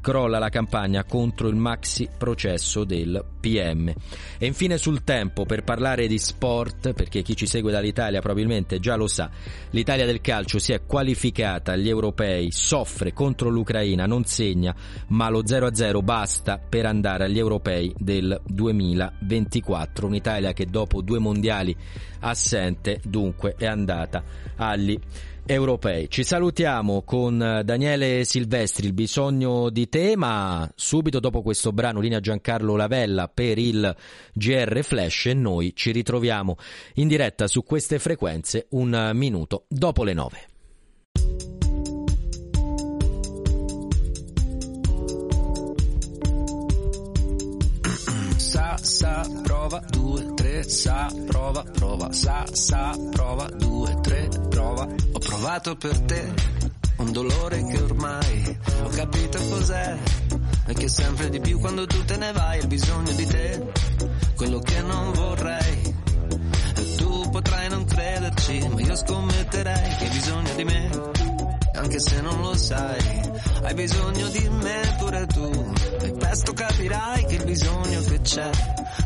Crolla la campagna contro il maxi processo del PM. E infine sul tempo, per parlare di sport, perché chi ci segue dall'Italia probabilmente già lo sa, l'Italia del calcio si è qualificata agli europei, soffre contro l'Ucraina, non segna, ma lo 0-0 basta per andare agli europei del 2024. Un'Italia che dopo due mondiali assente dunque è andata agli europei. Ci salutiamo con Daniele Silvestri, il bisogno di te, ma subito dopo questo brano linea Giancarlo Lavella per il GR Flash e noi ci ritroviamo in diretta su queste frequenze un minuto dopo le nove. Sa, sa, prova, due, tre, sa, prova, prova, sa, sa, prova, due, tre, prova. Ho provato per te un dolore che ormai ho capito cos'è e che sempre di più quando tu te ne vai il bisogno di te, quello che non vorrei. E tu potrai non crederci, ma io scommetterei che hai bisogno di me anche se non lo sai, hai bisogno di me pure tu. E presto capirai che il bisogno che c'è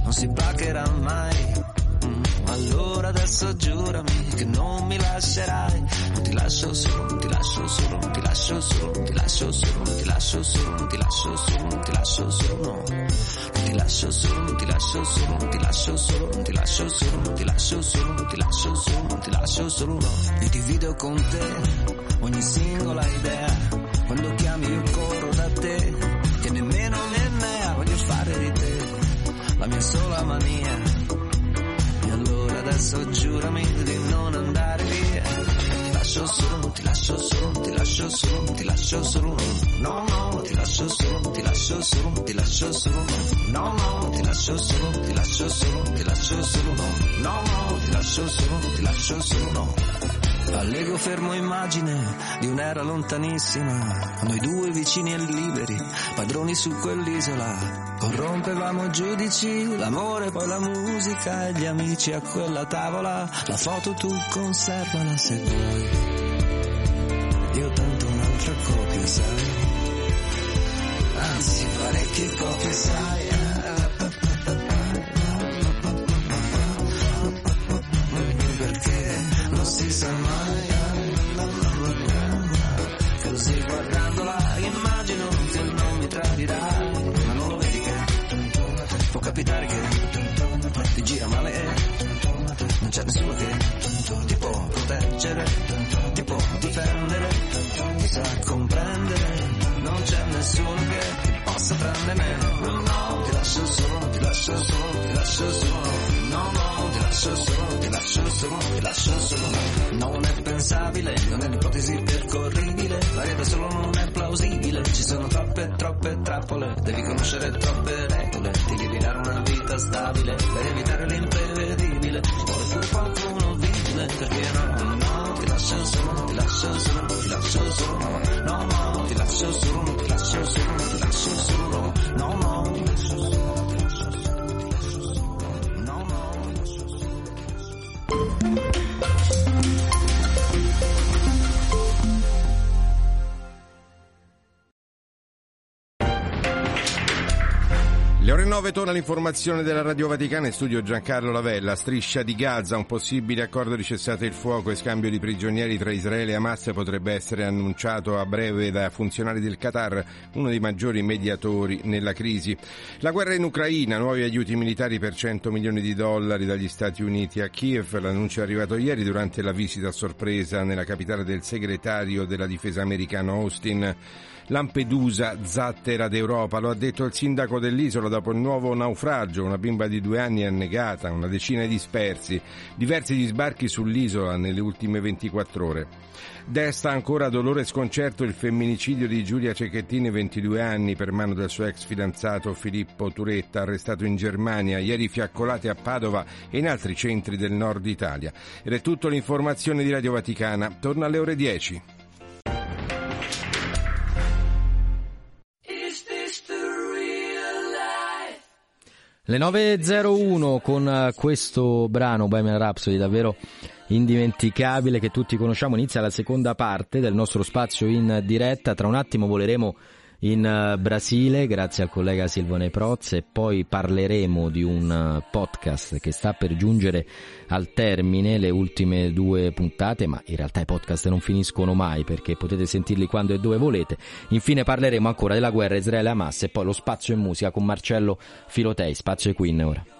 non si pagherà mai. Mm, Allora adesso giurami che non mi lascerai. Non ti lascio solo, non ti lascio solo, non ti lascio solo, non ti lascio solo, non ti lascio solo, non ti lascio solo, non ti lascio solo, no. Non ti lascio solo, non ti lascio solo, non ti lascio solo, non ti lascio solo, non ti lascio solo, non ti lascio solo, non ti lascio solo. Io divido con te ogni singola idea. Quando chiami io corro da te, mia sola mania. E allora adesso giurami di non andare via. Ti lascio solo, ti lascio solo, ti lascio solo, ti lascio solo. No, no, ti lascio solo, ti lascio solo, ti lascio solo. No, no, ti lascio solo, ti lascio solo, ti lascio solo. No, no, ti lascio solo, ti lascio solo, no. Allego fermo immagine di un'era lontanissima, noi due vicini e liberi, padroni su quell'isola. Corrompevamo giudici, l'amore, poi la musica e gli amici a quella tavola. La foto tu conservala se vuoi. Io tanto un'altra copia, sai. Anzi, parecchie copie, sai. Torna l'informazione della Radio Vaticana in studio Giancarlo Lavella. Striscia di Gaza, un possibile accordo di cessate il fuoco e scambio di prigionieri tra Israele e Hamas potrebbe essere annunciato a breve da funzionari del Qatar, uno dei maggiori mediatori nella crisi. La guerra in Ucraina, nuovi aiuti militari per 100 milioni di dollari dagli Stati Uniti a Kiev. L'annuncio è arrivato ieri durante la visita a sorpresa nella capitale del segretario della difesa americano Austin. Lampedusa, zattera d'Europa, lo ha detto il sindaco dell'isola dopo il nuovo naufragio, una bimba di due anni annegata, una decina di dispersi, diversi di sbarchi sull'isola nelle ultime 24 ore. Desta ancora dolore e sconcerto il femminicidio di Giulia Cecchettini, 22 anni, per mano del suo ex fidanzato Filippo Turetta, arrestato in Germania, ieri fiaccolate a Padova e in altri centri del nord Italia. Ed è tutto l'informazione di Radio Vaticana. Torna alle ore 10. Le 9.01 con eh, questo brano Bohemian Rhapsody davvero indimenticabile che tutti conosciamo inizia la seconda parte del nostro spazio in diretta, tra un attimo voleremo in eh, Brasile grazie al collega Silvone Proz e poi parleremo di un eh, podcast che sta per giungere al termine, le ultime due puntate, ma in realtà i podcast non finiscono mai perché potete sentirli quando e dove volete. Infine parleremo ancora della guerra Israele-Hamas e poi lo spazio in musica con Marcello Filotei, spazio e Queen ora.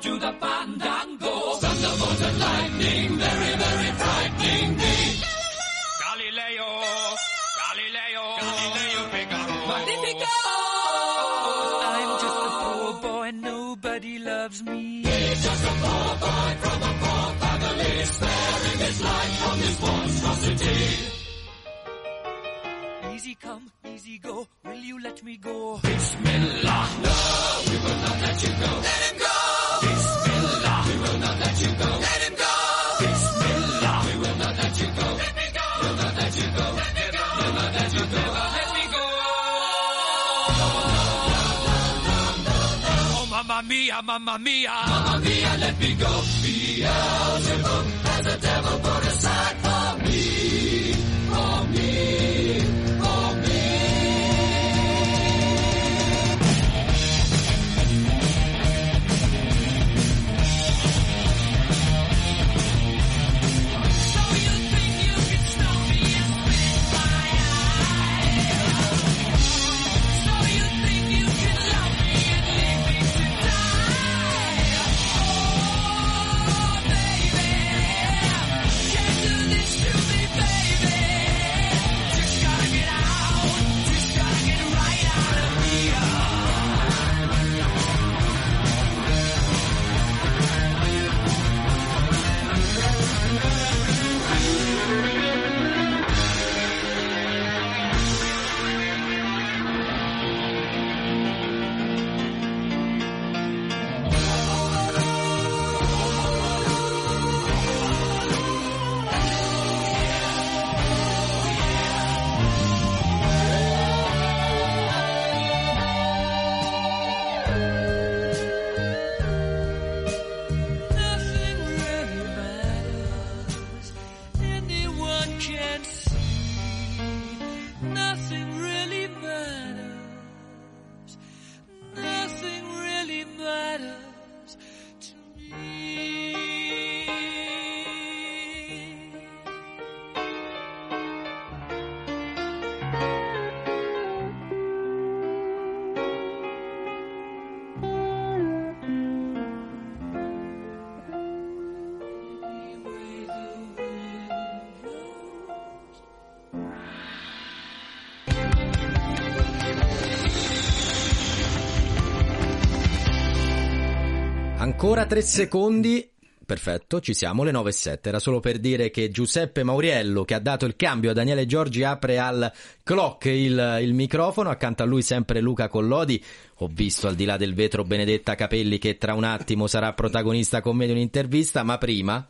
to mía. Ancora tre secondi. Perfetto, ci siamo, le 9 e 7. Era solo per dire che Giuseppe Mauriello, che ha dato il cambio a Daniele Giorgi, apre al clock il, il microfono. Accanto a lui sempre Luca Collodi. Ho visto al di là del vetro Benedetta Capelli che tra un attimo sarà protagonista con me di un'intervista, ma prima...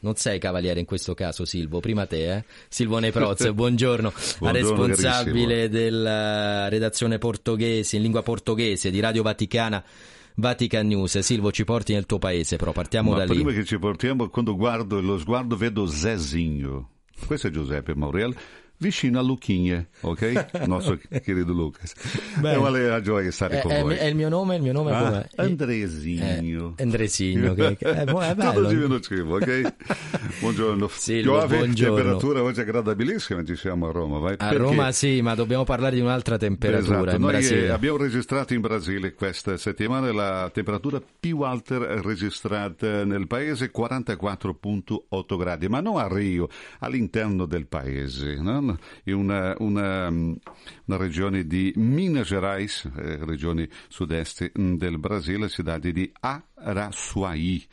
Non sei cavaliere in questo caso, Silvo, prima te, eh? Silvone Proz, <laughs> buongiorno, Buongiorno, responsabile della redazione portoghese, in lingua portoghese di Radio Vaticana, Vatican News. Silvo, ci porti nel tuo paese, però partiamo Ma da lì. prima che ci portiamo, quando guardo lo sguardo vedo Zezinho. Questo è Giuseppe Mauriel. Vicino a Luquinha, ok? <laughs> Nostro querido Lucas. Bene. È una gioia stare È, con è- voi. è il mio nome, il mio nome Ah, com'è? Andresigno. Eh, Andresigno, che- che- è <laughs> bu- è bello. Diminutivo, ok? <laughs> Buongiorno. Silvo, Piove, buongiorno. temperatura oggi agradabilissima, ci siamo a Roma. Vai. A Perché- Roma sì, ma dobbiamo parlare di un'altra temperatura Esatto, in noi Brasile. eh, abbiamo registrato in Brasile questa settimana la temperatura più alta registrata nel paese, 44.8 gradi, ma non a Rio, all'interno del paese, no? In una, una, mm, una regione di Minas Gerais, eh, regione sud-est mm, del Brasile, città di Araçuaí.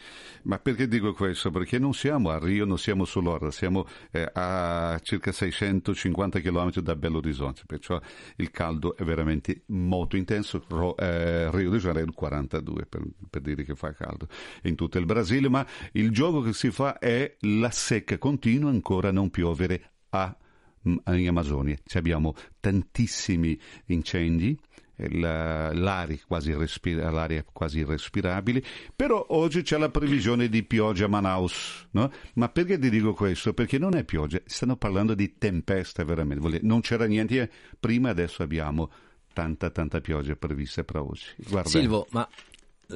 Ma perché dico questo? Perché non siamo a Rio, non siamo sull'Orda, siamo eh, a circa 650 km da Belo Horizonte, perciò il caldo è veramente molto intenso. Ro- eh, Rio de Janeiro 42 per, per dire che fa caldo in tutto il Brasile, ma il gioco che si fa è la secca continua ancora a non piovere a in Amazonia. Ci abbiamo tantissimi incendi, eh, la- l'aria, quasi respira- l'aria quasi irrespirabile, però oggi c'è la previsione di pioggia a Manaus. No? Ma perché ti dico questo? Perché non è pioggia, stanno parlando di tempesta veramente. Non c'era niente prima, adesso abbiamo tanta tanta pioggia prevista per oggi. Guarda, Silvo, ma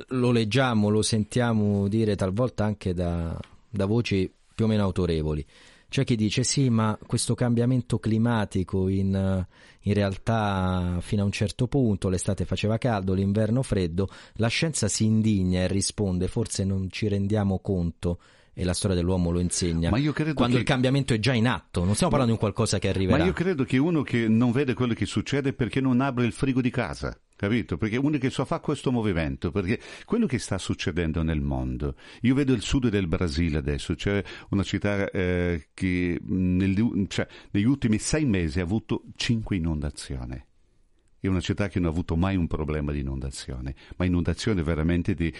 lo leggiamo, lo sentiamo dire talvolta anche da, da voci più o meno autorevoli. C'è chi dice sì, ma questo cambiamento climatico in, in realtà fino a un certo punto, l'estate faceva caldo, l'inverno freddo, la scienza si indigna e risponde forse non ci rendiamo conto e la storia dell'uomo lo insegna. Ma io credo quando che- il cambiamento è già in atto, non stiamo parlando di un qualcosa che arriverà. Ma io credo che uno che non vede quello che succede perché non apre il frigo di casa. Capito? Perché uno che so fa questo movimento, perché quello che sta succedendo nel mondo, io vedo il sud del Brasile adesso, c'è una città eh, che negli, cioè, negli ultimi sei mesi ha avuto cinque inondazioni. È una città che non ha avuto mai un problema di inondazione, ma inondazioni veramente di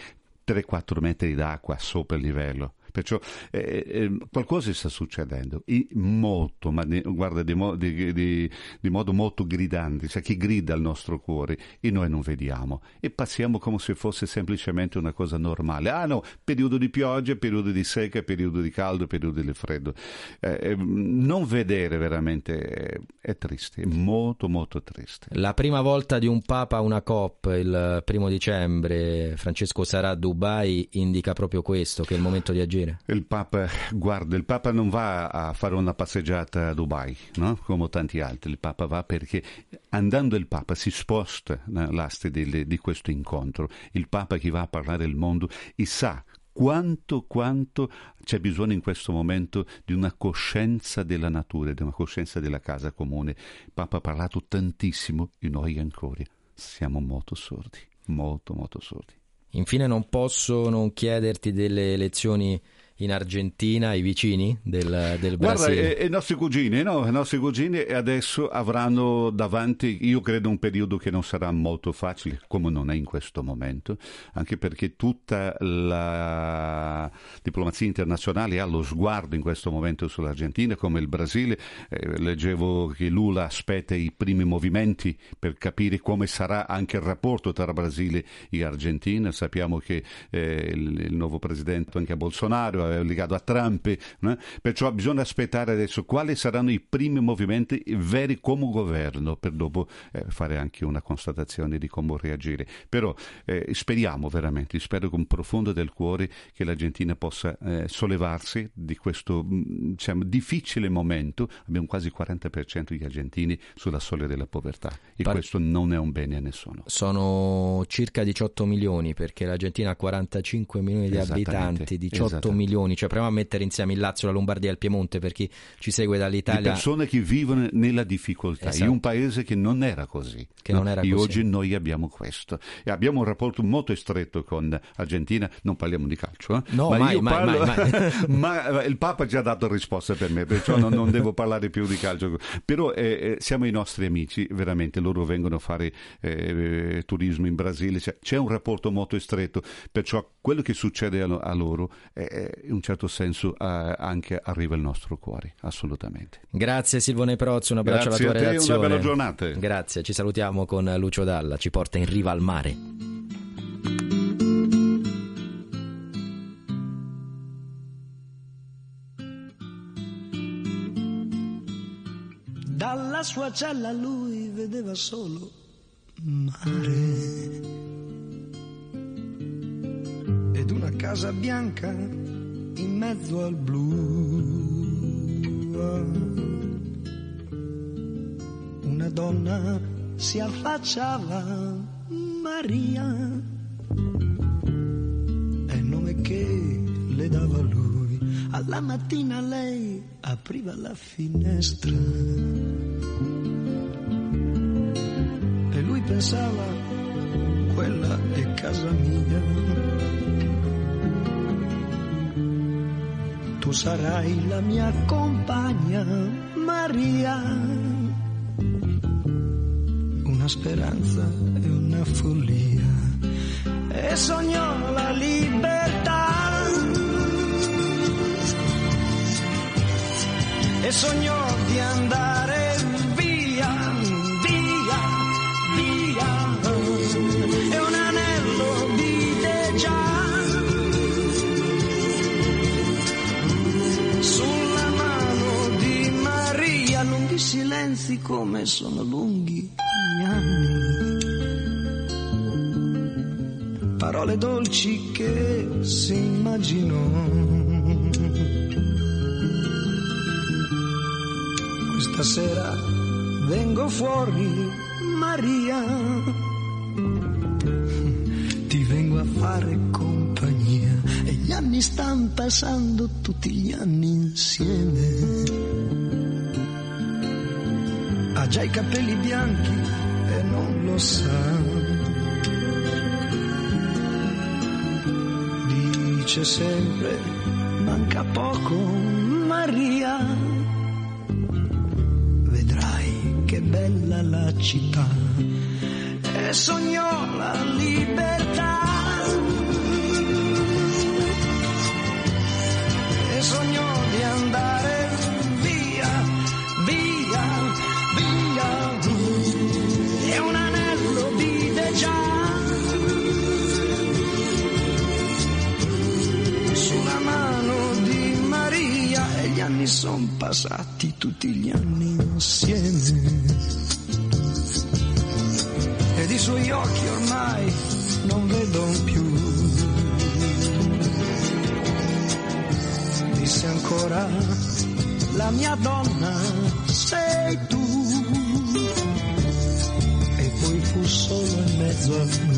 3-4 metri d'acqua sopra il livello. Perciò eh, eh, qualcosa sta succedendo, e molto, ma ne- guarda, di, mo- di- di- di modo molto gridante, cioè che grida al nostro cuore e noi non vediamo e passiamo come se fosse semplicemente una cosa normale. Ah no, periodo di pioggia, periodo di secca, periodo di caldo, periodo di freddo. Eh, eh, non vedere veramente è, è triste, è molto molto triste. La prima volta di un Papa a una COP il primo dicembre, Francesco sarà a Dubai, indica proprio questo, che è il momento di agire. Il Papa, guarda, il Papa non va a fare una passeggiata a Dubai, no? come tanti altri, il Papa va perché andando il Papa si sposta l'aste delle- di questo incontro, il Papa che va a parlare al mondo e sa quanto, quanto c'è bisogno in questo momento di una coscienza della natura, di una coscienza della casa comune. Il Papa ha parlato tantissimo e noi ancora siamo molto sordi, molto molto sordi. Infine non posso non chiederti delle elezioni in Argentina, i vicini del, del Guarda, Brasile. e, e i nostri cugini, no? I nostri cugini adesso avranno davanti, io credo, un periodo che non sarà molto facile, come non è in questo momento, anche perché tutta la diplomazia internazionale ha lo sguardo in questo momento sull'Argentina, come il Brasile. Eh, leggevo che Lula aspetta i primi movimenti per capire come sarà anche il rapporto tra Brasile e Argentina. Sappiamo che eh, il, il nuovo presidente, anche Bolsonaro, è legato a Trump, no? perciò bisogna aspettare adesso quali saranno i primi movimenti veri come governo per dopo eh, fare anche una constatazione di come reagire. Però eh, speriamo veramente, spero con profondo del cuore che l'Argentina possa eh, sollevarsi di questo mh, diciamo, difficile momento. Abbiamo quasi il 40% di argentini sulla soglia della povertà e Par- questo non è un bene a nessuno. Sono circa 18 milioni perché l'Argentina ha 45 milioni di abitanti, 18 esattamente. milioni milioni, cioè proviamo a mettere insieme il Lazio, la Lombardia e il Piemonte per chi ci segue Di dall'Italia. persone che vivono nella difficoltà, Esatto. in un paese che non era così. Che non era e così. oggi noi abbiamo questo. E abbiamo un rapporto molto stretto con Argentina, non parliamo di calcio. eh. No, ma mai, mai, parlo- mai, mai. <laughs> ma eh, il Papa ha già dato risposta per me, perciò non, non devo parlare più di calcio. Però eh, eh, siamo i nostri amici, veramente, loro vengono a fare eh, turismo in Brasile, cioè, c'è un rapporto molto stretto, perciò quello che succede a, a loro eh, eh, in un certo senso eh, anche arriva al nostro cuore, assolutamente. Grazie Silvone Prozzo, un abbraccio Grazie alla a tua te, una redazione. bella giornata. Grazie, ci salutiamo con Lucio Dalla, ci porta in riva al mare. Dalla sua cella lui vedeva solo mare ed una casa bianca in mezzo al blu. Una donna si affacciava, Maria, è il nome che le dava lui. Alla mattina lei apriva la finestra e lui pensava, quella è casa mia. Tu sarai la mia compagna, Maria. Una speranza e una follia. E sognò la libertà. E sognò di andare silenzi come sono lunghi gli anni. Parole dolci che si immaginò. Questa sera vengo fuori, Maria. Ti vengo a fare compagnia e gli anni stanno passando tutti gli anni insieme. Ha già i capelli bianchi e non lo sa. Dice sempre, manca poco, Maria. Vedrai che bella la città. E sognò la libertà. Sono passati tutti gli anni insieme ed i suoi occhi ormai non vedo più. Disse ancora, la mia donna sei tu. E poi fu solo in mezzo al blu.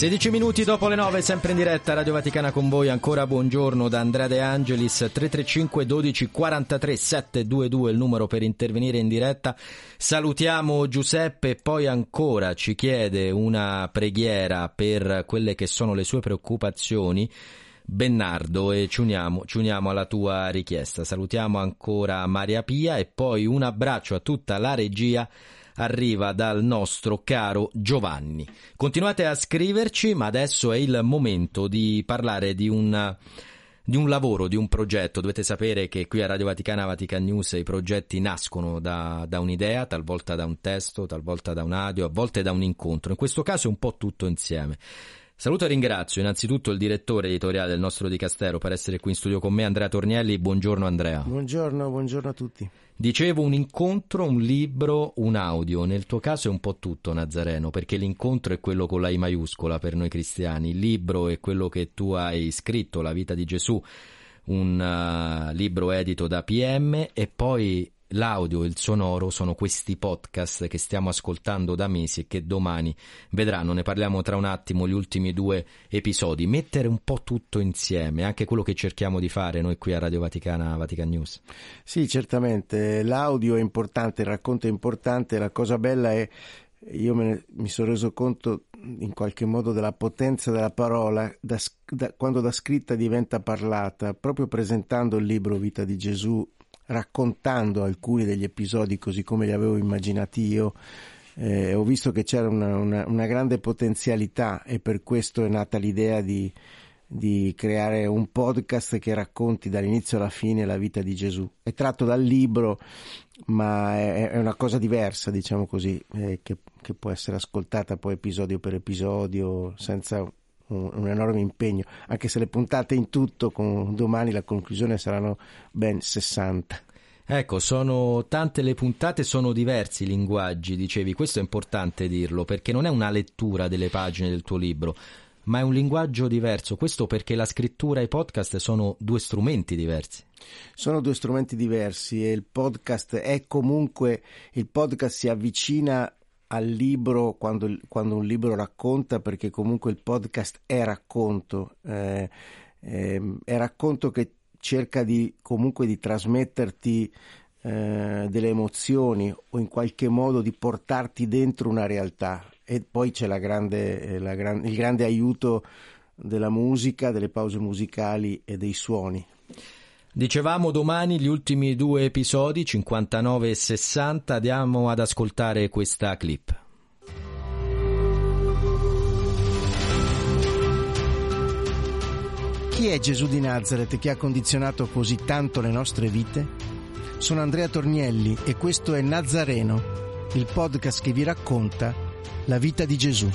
16 minuti dopo le 9, sempre in diretta Radio Vaticana con voi. Ancora buongiorno da Andrea De Angelis. 335 12 43 722 il numero per intervenire in diretta. Salutiamo Giuseppe, poi ancora ci chiede una preghiera per quelle che sono le sue preoccupazioni. Bennardo e ci uniamo, ci uniamo alla tua richiesta. Salutiamo ancora Maria Pia e poi un abbraccio a tutta la regia arriva dal nostro caro Giovanni. Continuate a scriverci, ma adesso è il momento di parlare di un di un lavoro, di un progetto. Dovete sapere che qui a Radio Vaticana, Vatican News, i progetti nascono da, da, un'idea, talvolta da un testo, talvolta da un audio, a volte da un incontro. In questo caso è un po' tutto insieme. Saluto e ringrazio innanzitutto il direttore editoriale del nostro Dicastero per essere qui in studio con me, Andrea Tornielli. Buongiorno Andrea. Buongiorno, buongiorno a tutti. Dicevo un incontro, un libro, un audio. Nel tuo caso è un po' tutto, Nazareno, perché l'incontro è quello con la I maiuscola per noi cristiani. Il libro è quello che tu hai scritto, La vita di Gesù, un uh, libro edito da PM e poi l'audio e il sonoro sono questi podcast che stiamo ascoltando da mesi e che domani vedranno, ne parliamo tra un attimo, gli ultimi due episodi, mettere un po' tutto insieme, anche quello che cerchiamo di fare noi qui a Radio Vaticana, Vatican News. Sì, certamente, l'audio è importante, il racconto è importante, la cosa bella è, io ne, mi sono reso conto in qualche modo della potenza della parola da, da, quando da scritta diventa parlata, proprio presentando il libro Vita di Gesù raccontando alcuni degli episodi così come li avevo immaginati io, eh, ho visto che c'era una, una, una, grande potenzialità e per questo è nata l'idea di, di, creare un podcast che racconti dall'inizio alla fine la vita di Gesù. È tratto dal libro, ma è, è una cosa diversa, diciamo così, eh, che, che, può essere ascoltata poi episodio per episodio senza un, un, enorme impegno, anche se le puntate in tutto con domani la conclusione saranno ben 60. Ecco, sono tante le puntate, sono diversi i linguaggi, dicevi, questo è importante dirlo, perché non è una lettura delle pagine del tuo libro, ma è un linguaggio diverso, questo perché la scrittura e i podcast sono due strumenti diversi. Sono due strumenti diversi e il podcast è comunque, il podcast si avvicina al libro quando, quando, un libro racconta, perché comunque il podcast è racconto, eh, eh, è racconto che cerca di, comunque di trasmetterti eh, delle emozioni o in qualche modo di portarti dentro una realtà. E poi c'è la grande, la gran, il grande aiuto della musica, delle pause musicali e dei suoni. Dicevamo domani gli ultimi due episodi, 59 e 60, andiamo ad ascoltare questa clip. Chi è Gesù di Nazareth che ha condizionato così tanto le nostre vite? Sono Andrea Tornielli e questo è Nazareno, il podcast che vi racconta la vita di Gesù.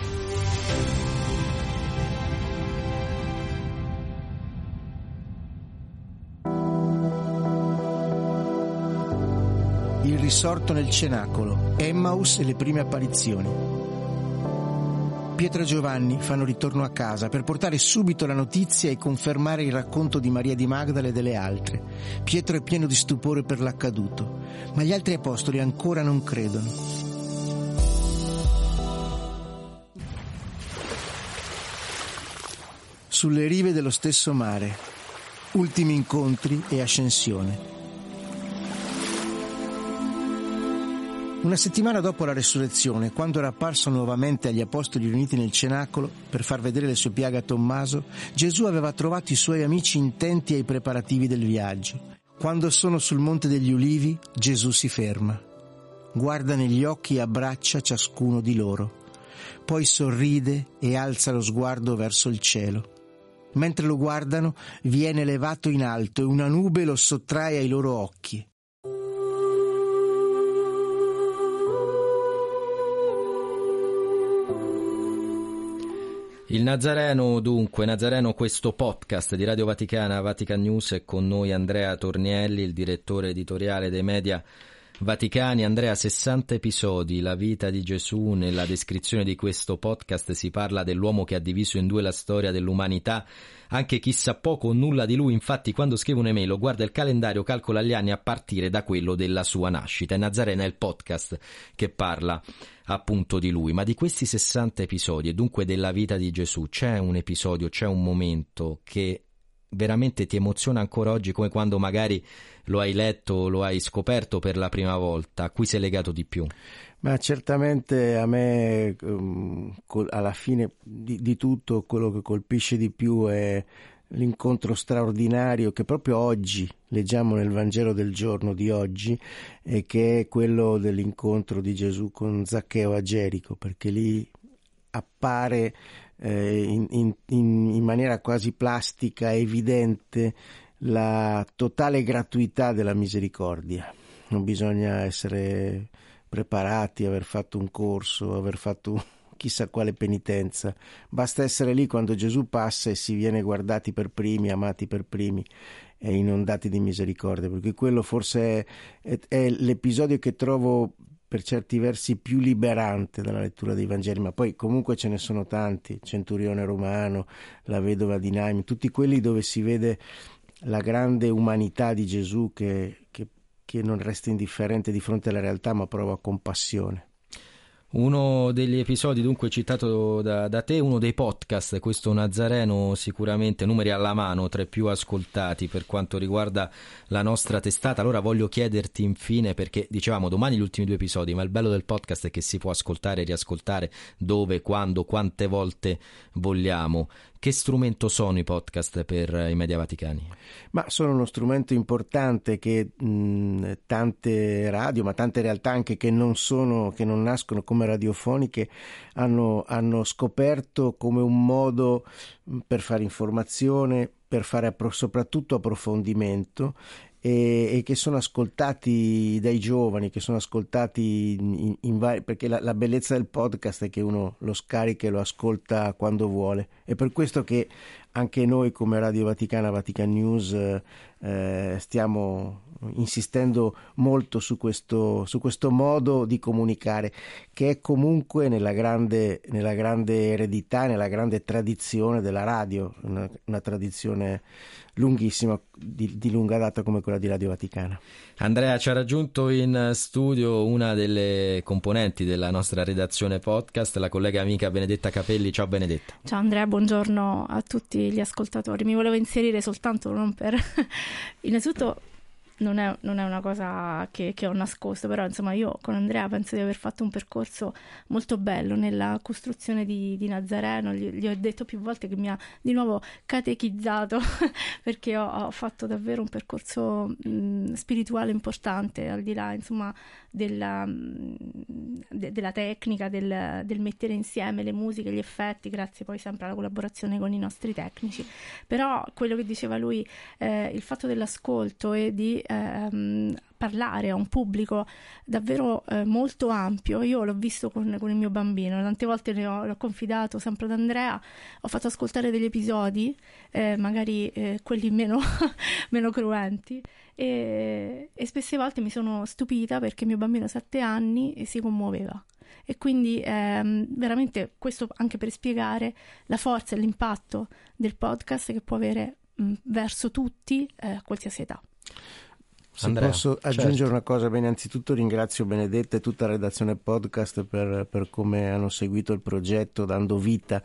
Il risorto nel cenacolo, Emmaus e le prime apparizioni. Pietro e Giovanni fanno ritorno a casa per portare subito la notizia e confermare il racconto di Maria di Magdala e delle altre. Pietro è pieno di stupore per l'accaduto, ma gli altri apostoli ancora non credono. Sulle rive dello stesso mare, ultimi incontri e ascensione. Una settimana dopo la resurrezione, quando era apparso nuovamente agli apostoli riuniti nel cenacolo per far vedere le sue piaghe a Tommaso, Gesù aveva trovato i suoi amici intenti ai preparativi del viaggio. Quando sono sul Monte degli Ulivi, Gesù si ferma. Guarda negli occhi e abbraccia ciascuno di loro. Poi sorride e alza lo sguardo verso il cielo. Mentre lo guardano, viene levato in alto e una nube lo sottrae ai loro occhi. Il Nazareno, dunque, Nazareno, questo podcast di Radio Vaticana, Vatican News, è con noi Andrea Tornielli, il direttore editoriale dei media Vaticani. Andrea, 60 episodi, la vita di Gesù. Nella descrizione di questo podcast si parla dell'uomo che ha diviso in due la storia dell'umanità. Anche chi sa poco o nulla di lui, infatti, quando scrive un'email guarda il calendario, calcola gli anni a partire da quello della sua nascita. E Nazareno è il podcast che parla appunto di lui, ma di questi 60 episodi e dunque della vita di Gesù c'è un episodio, c'è un momento che veramente ti emoziona ancora oggi come quando magari lo hai letto, lo hai scoperto per la prima volta, a cui sei legato di più? Ma certamente a me um, alla fine di, di tutto quello che colpisce di più è l'incontro straordinario che proprio oggi leggiamo nel Vangelo del giorno di oggi e che è quello dell'incontro di Gesù con Zaccheo a Gerico, perché lì appare eh, in, in, in maniera quasi plastica, evidente, la totale gratuità della misericordia. Non bisogna essere preparati, aver fatto un corso, aver fatto <laughs> chissà quale penitenza. Basta essere lì quando Gesù passa e si viene guardati per primi, amati per primi e inondati di misericordia, perché quello forse è, è, è l'episodio che trovo per certi versi più liberante dalla lettura dei Vangeli, ma poi comunque ce ne sono tanti, Centurione Romano, la vedova di Naim, tutti quelli dove si vede la grande umanità di Gesù che, che, che non resta indifferente di fronte alla realtà ma prova compassione. Uno degli episodi dunque citato da, da, te, uno dei podcast, questo Nazareno sicuramente numeri alla mano tra i più ascoltati per quanto riguarda la nostra testata. Allora voglio chiederti infine, perché dicevamo domani gli ultimi due episodi, ma il bello del podcast è che si può ascoltare e riascoltare dove, quando, quante volte vogliamo. Che strumento sono i podcast per i media vaticani? Ma sono uno strumento importante che mh, tante radio, ma tante realtà anche che non, sono, che non nascono come radiofoniche, hanno, hanno scoperto come un modo per fare informazione, per fare soprattutto approfondimento e, e, che sono ascoltati dai giovani, che sono ascoltati in, in vari, perché la, la, bellezza del podcast è che uno lo scarica e lo ascolta quando vuole. È per questo che anche noi come Radio Vaticana, Vatican News, eh, stiamo insistendo molto su questo, su questo, modo di comunicare, che è comunque nella grande, nella grande eredità, nella grande tradizione della radio, una, una tradizione lunghissima, di, di, lunga data come quella di Radio Vaticana. Andrea ci ha raggiunto in studio una delle componenti della nostra redazione podcast, la collega amica Benedetta Capelli. Ciao Benedetta. Ciao Andrea, buongiorno a tutti gli ascoltatori. Mi volevo inserire soltanto non per <laughs> innanzitutto non è, non è, una cosa che, che, ho nascosto, però insomma io con Andrea penso di aver fatto un percorso molto bello nella costruzione di, di Nazareno, gli, gli, ho detto più volte che mi ha di nuovo catechizzato <laughs> perché ho, ho, fatto davvero un percorso mh, spirituale importante, al di là insomma della, de, della tecnica, del, del, mettere insieme le musiche, gli effetti, grazie poi sempre alla collaborazione con i nostri tecnici. Però quello che diceva lui, eh, il fatto dell'ascolto e di ehm, parlare a un pubblico davvero eh, molto ampio. Io l'ho visto con, con, il mio bambino, tante volte ne ho, l'ho confidato sempre ad Andrea, ho fatto ascoltare degli episodi, eh, magari eh, quelli meno, <laughs> meno cruenti, e, e, spesse volte mi sono stupita perché mio bambino ha sette anni si commuoveva. E quindi ehm, veramente questo anche per spiegare la forza e l'impatto del podcast che può avere mh, verso tutti eh, a qualsiasi età. Se Andrea, posso aggiungere certo. una cosa, beh, innanzitutto ringrazio Benedetta e tutta la redazione podcast per, per come hanno seguito il progetto, dando vita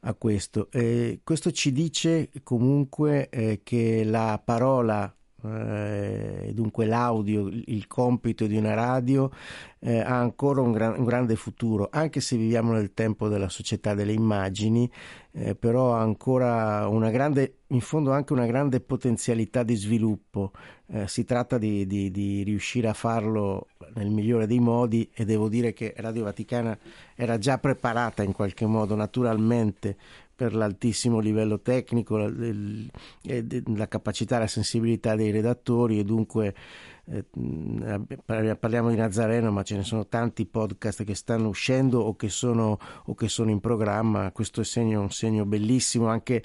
a questo. Eh, questo ci dice comunque eh, che la parola eh, dunque l'audio, il compito di una radio eh, ha ancora un, gran, un, grande futuro, anche se viviamo nel tempo della società delle immagini, eh, però ha ancora una grande, in fondo anche una grande potenzialità di sviluppo. Eh, si tratta di, di, di, riuscire a farlo nel migliore dei modi e devo dire che Radio Vaticana era già preparata in qualche modo naturalmente per l'altissimo livello tecnico, la, la capacità e la sensibilità dei redattori e dunque eh, parliamo di Nazareno ma ce ne sono tanti podcast che stanno uscendo o che sono, o che sono in programma, questo è segno, un segno bellissimo anche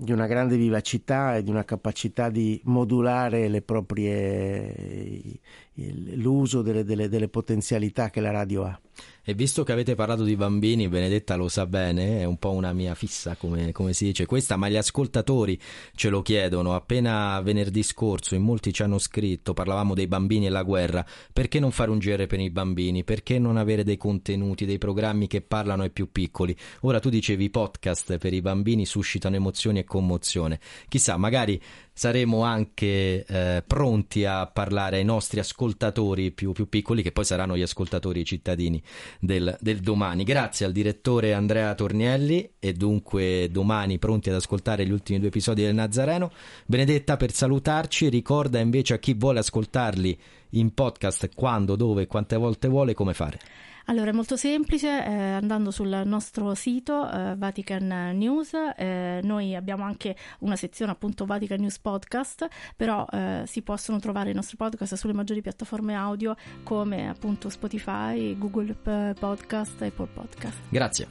di una grande vivacità e di una capacità di modulare le proprie, l'uso delle, delle, delle potenzialità che la radio ha. E visto che avete parlato di bambini, Benedetta lo sa bene, è un po' una mia fissa, come, come, si dice questa, ma gli ascoltatori ce lo chiedono. Appena venerdì scorso in molti ci hanno scritto, parlavamo dei bambini e la guerra, perché non fare un GR per i bambini? Perché non avere dei contenuti, dei programmi che parlano ai più piccoli? Ora tu dicevi i podcast per i bambini suscitano emozioni e commozione. Chissà, magari saremo anche eh, pronti a parlare ai nostri ascoltatori più, più, piccoli, che poi saranno gli ascoltatori cittadini del, del, domani. Grazie al direttore Andrea Tornielli e dunque domani pronti ad ascoltare gli ultimi due episodi del Nazareno. Benedetta per salutarci, ricorda invece a chi vuole ascoltarli in podcast quando, dove e quante volte vuole come fare. Allora, è molto semplice, eh, andando sul nostro sito eh, Vatican News, eh, noi abbiamo anche una sezione appunto Vatican News Podcast, però eh, si possono trovare i nostri podcast sulle maggiori piattaforme audio come appunto Spotify, Google Podcast e Apple Podcast. Grazie.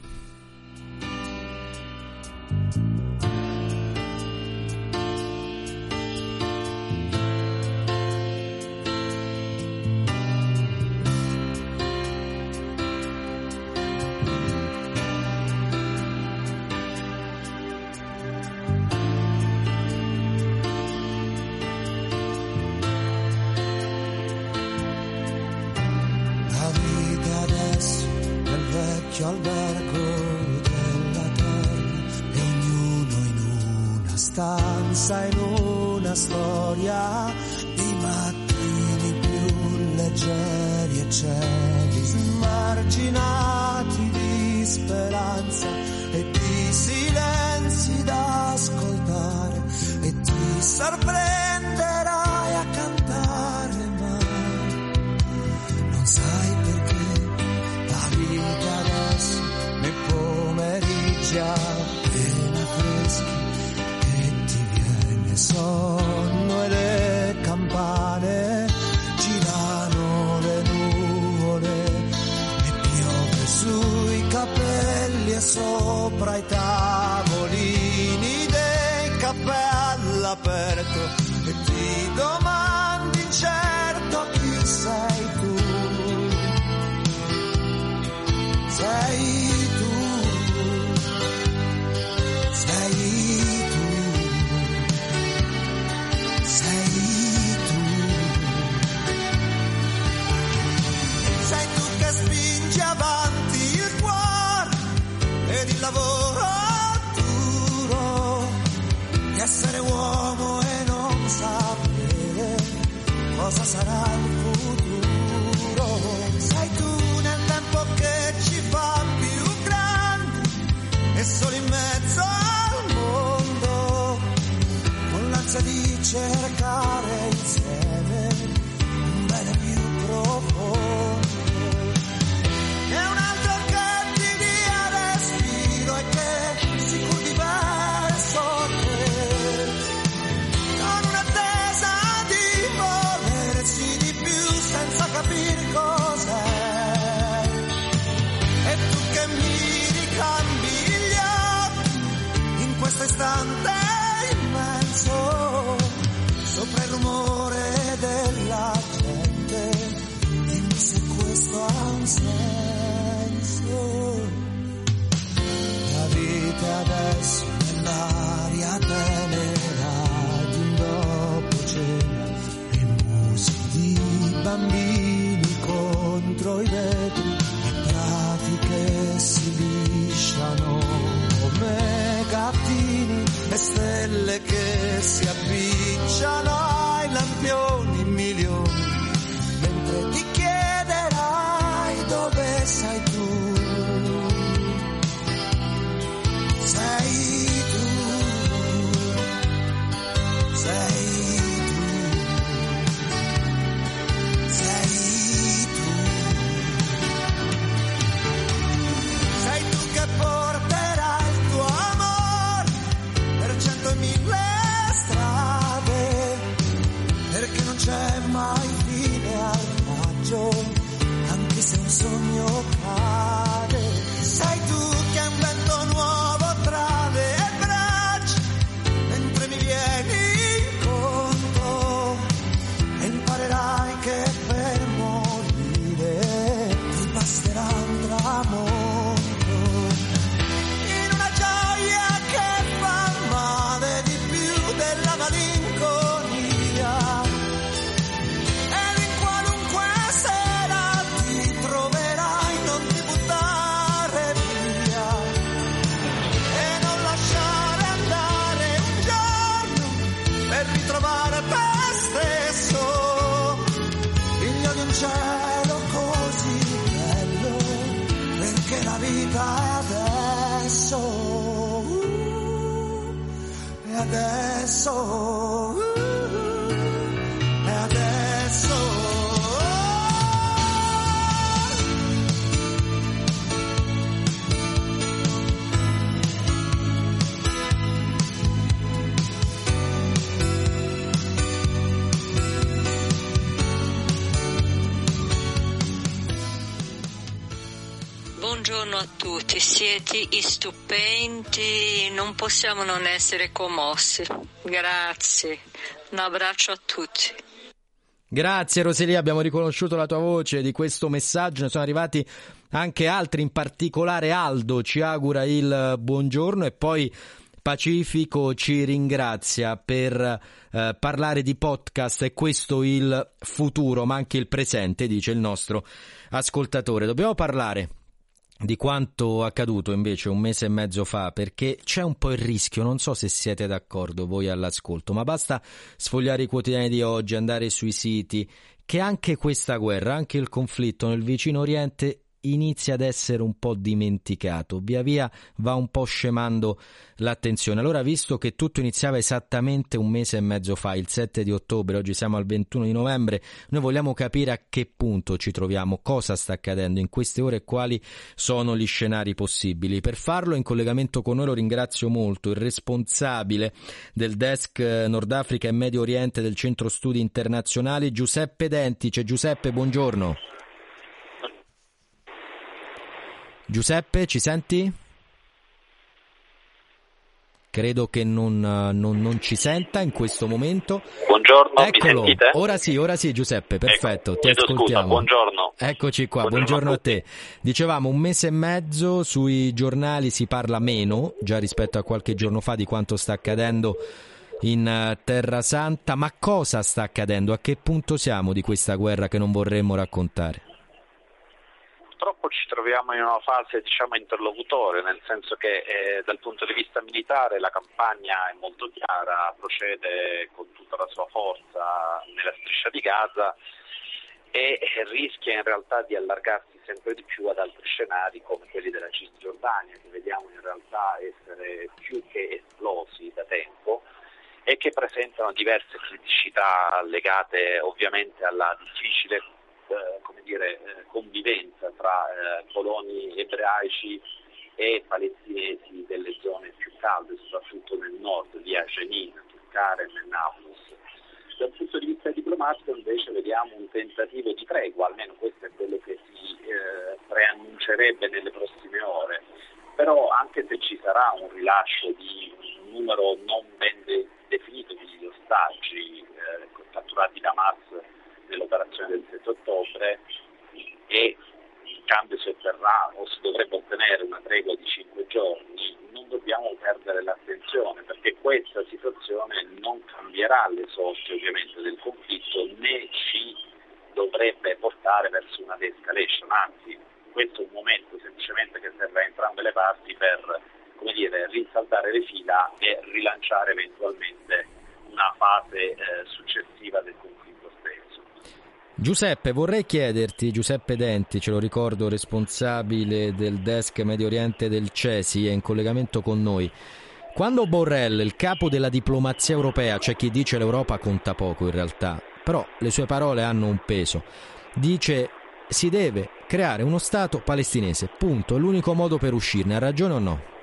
Buongiorno a tutti, siete stupendi, non possiamo non essere commossi. Grazie, un abbraccio a tutti. Grazie Roselia, abbiamo riconosciuto la tua voce di questo messaggio, ne sono arrivati anche altri, in particolare Aldo ci augura il buongiorno e poi Pacifico ci ringrazia per eh, parlare di podcast e questo il futuro, ma anche il presente, dice il nostro ascoltatore. Dobbiamo parlare di quanto accaduto invece un mese e mezzo fa, perché c'è un po' il rischio, non so se siete d'accordo voi all'ascolto, ma basta sfogliare i quotidiani di oggi, andare sui siti, che anche questa guerra, anche il conflitto nel vicino Oriente inizia ad essere un po' dimenticato, via via va un po' scemando l'attenzione. Allora, visto che tutto iniziava esattamente un mese e mezzo fa, il 7 di ottobre, oggi siamo al 21 di novembre, noi vogliamo capire a che punto ci troviamo, cosa sta accadendo in queste ore e quali sono gli scenari possibili. Per farlo, in collegamento con noi lo ringrazio molto, il responsabile del desk Nord Africa e Medio Oriente del Centro Studi Internazionali, Giuseppe Dentice. Giuseppe, buongiorno. Giuseppe, ci senti? Credo che non, non, non, ci senta in questo momento. Buongiorno, Eccolo. Ora sì, ora sì, Giuseppe, perfetto, ecco, ti ascoltiamo. Scusa, buongiorno. Eccoci qua, buongiorno, buongiorno a, a te. Dicevamo un mese e mezzo sui giornali si parla meno, già rispetto a qualche giorno fa, di quanto sta accadendo in eh, Terra Santa. Ma cosa sta accadendo? A che punto siamo di questa guerra che non vorremmo raccontare? Purtroppo ci troviamo in una fase diciamo, interlocutore, nel senso che eh, dal punto di vista militare la campagna è molto chiara, procede con tutta la sua forza nella striscia di Gaza e rischia in realtà di allargarsi sempre di più ad altri scenari come quelli della Cisgiordania che vediamo in realtà essere più che esplosi da tempo e che presentano diverse criticità legate ovviamente alla difficile come dire, eh, convivenza tra eh, coloni ebraici e palestinesi delle zone più calde, soprattutto nel nord, via Jenin, Turkaren e Nablus. Dal punto di vista diplomatico invece vediamo un tentativo di tregua, almeno questo è quello che si eh, preannuncerebbe nelle prossime ore, però anche se ci sarà un rilascio di un numero non ben de- definito di ostaggi eh, catturati da Hamas nell'operazione del 7 ottobre e in cambio si otterrà o si dovrebbe ottenere una tregua di 5 giorni, non dobbiamo perdere l'attenzione perché questa situazione non cambierà le sorti ovviamente del conflitto né ci dovrebbe portare verso una de-escalation, anzi questo è un momento semplicemente che serve a entrambe le parti per come dire, rinsaldare le fila e rilanciare eventualmente una fase eh, successiva del conflitto. Giuseppe, vorrei chiederti, Giuseppe Denti, ce lo ricordo, responsabile del desk Medio Oriente del CESI, è in collegamento con noi. Quando Borrell, il capo della diplomazia europea, c'è chi dice l'Europa conta poco in realtà, però le sue parole hanno un peso, dice si deve creare uno Stato palestinese, punto, è l'unico modo per uscirne, ha ragione o no?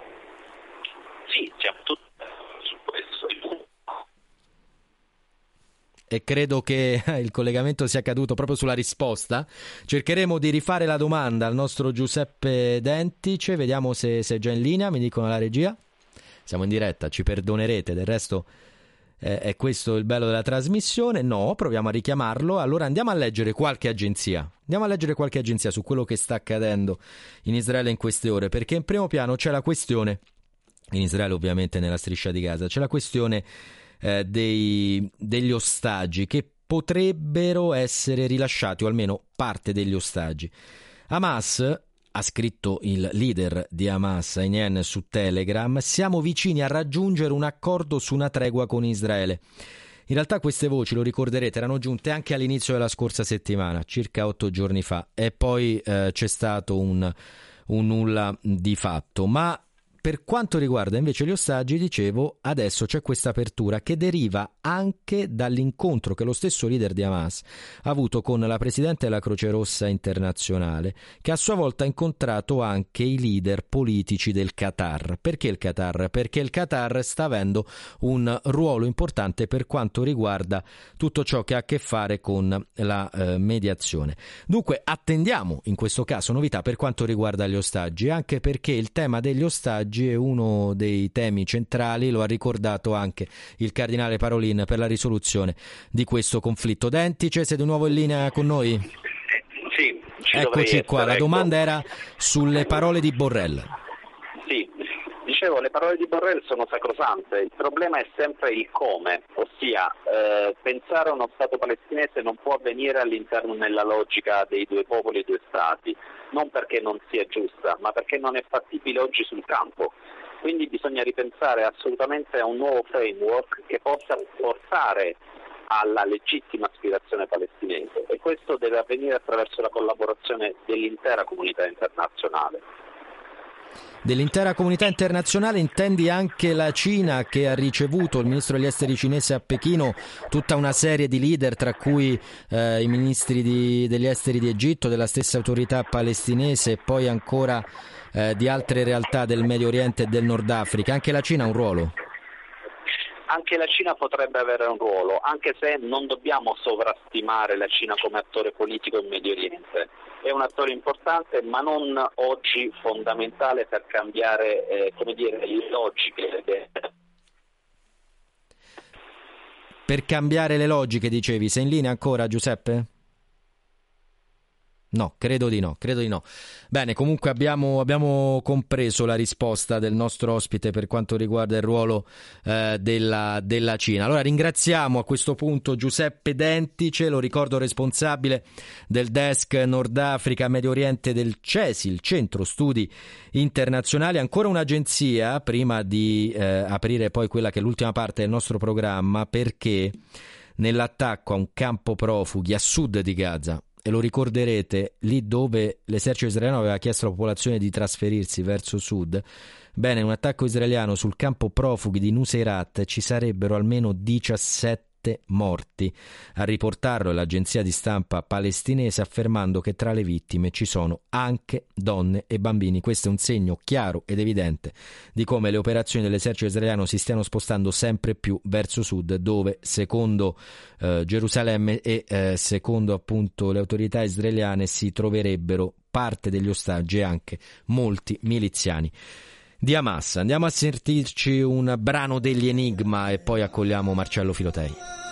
E credo che <laughs> il collegamento sia caduto proprio sulla risposta. Cercheremo di rifare la domanda al nostro Giuseppe Dentice, vediamo se, se è già in linea, mi dicono la regia. Siamo in diretta, ci perdonerete, del resto eh, è questo il bello della trasmissione. No, proviamo a richiamarlo. Allora andiamo a leggere qualche agenzia. Andiamo a leggere qualche agenzia su quello che sta accadendo in Israele in queste ore, perché in primo piano c'è la questione in Israele ovviamente nella striscia di Gaza, c'è la questione eh, dei, degli ostaggi che potrebbero essere rilasciati, o almeno parte degli ostaggi. Hamas ha scritto il leader di Hamas, Ainen, su Telegram, siamo vicini a raggiungere un accordo su una tregua con Israele. In realtà queste voci, lo ricorderete, erano giunte anche all'inizio della scorsa settimana, circa otto giorni fa, e poi eh, c'è stato un, un nulla di fatto. Ma per quanto riguarda invece gli ostaggi, dicevo, adesso c'è questa apertura che deriva anche dall'incontro che lo stesso leader di Hamas ha avuto con la presidente della Croce Rossa internazionale, che a sua volta ha incontrato anche i leader politici del Qatar. Perché il Qatar? Perché il Qatar sta avendo un ruolo importante per quanto riguarda tutto ciò che ha a che fare con la eh, mediazione. Dunque attendiamo in questo caso novità per quanto riguarda gli ostaggi, anche perché il tema degli ostaggi è uno dei temi centrali, lo ha ricordato anche il cardinale Parolin per la risoluzione di questo conflitto. Dentice, sei di nuovo in linea con noi? Sì, ci Eccoci qua, essere, la ecco. domanda era sulle parole di Borrell. Sì, dicevo, le parole di Borrell sono sacrosante, il problema è sempre il come, ossia eh, pensare a uno Stato palestinese non può avvenire all'interno nella logica dei due popoli e due Stati, non perché non sia giusta, ma perché non è fattibile oggi sul campo. Quindi bisogna ripensare assolutamente a un nuovo framework che possa portare alla legittima aspirazione palestinese e questo deve avvenire attraverso la collaborazione dell'intera comunità internazionale. Dell'intera comunità internazionale intendi anche la Cina che ha ricevuto il ministro degli esteri cinese a Pechino tutta una serie di leader tra cui eh, i ministri di- degli esteri di Egitto, della stessa autorità palestinese e poi ancora eh, di altre realtà del Medio Oriente e del Nord Africa. Anche la Cina ha un ruolo. Anche la Cina potrebbe avere un ruolo, anche se non dobbiamo sovrastimare la Cina come attore politico in Medio Oriente. È un attore importante, ma non oggi fondamentale per cambiare eh, come dire, le logiche. Per cambiare le logiche, dicevi, sei in linea ancora Giuseppe? No, credo di no, credo di no. Bene, comunque abbiamo, abbiamo compreso la risposta del nostro ospite per quanto riguarda il ruolo eh, della, della Cina. Allora ringraziamo a questo punto Giuseppe Dentice, lo ricordo responsabile del desk Nord Africa Medio Oriente del CESI, il Centro Studi Internazionali, ancora un'agenzia prima di eh, aprire poi quella che è l'ultima parte del nostro programma perché nell'attacco a un campo profughi a sud di Gaza e lo ricorderete, lì dove l'esercito israeliano aveva chiesto alla popolazione di trasferirsi verso sud, bene, un attacco israeliano sul campo profughi di Nuseirat ci sarebbero almeno 17 morti. A riportarlo è l'agenzia di stampa palestinese affermando che tra le vittime ci sono anche donne e bambini. Questo è un segno chiaro ed evidente di come le operazioni dell'esercito israeliano si stiano spostando sempre più verso sud, dove secondo eh, Gerusalemme e eh, secondo appunto le autorità israeliane si troverebbero parte degli ostaggi e anche molti miliziani di Hamas. Andiamo a sentirci un brano degli Enigma e poi accogliamo Marcello Filotei.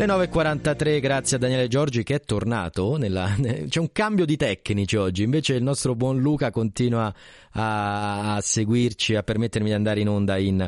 Le 9.43, grazie a Daniele Giorgi che è tornato. Nella... <laughs> C'è un cambio di tecnici oggi, invece il nostro buon Luca continua a, a seguirci, a permettermi di andare in onda in,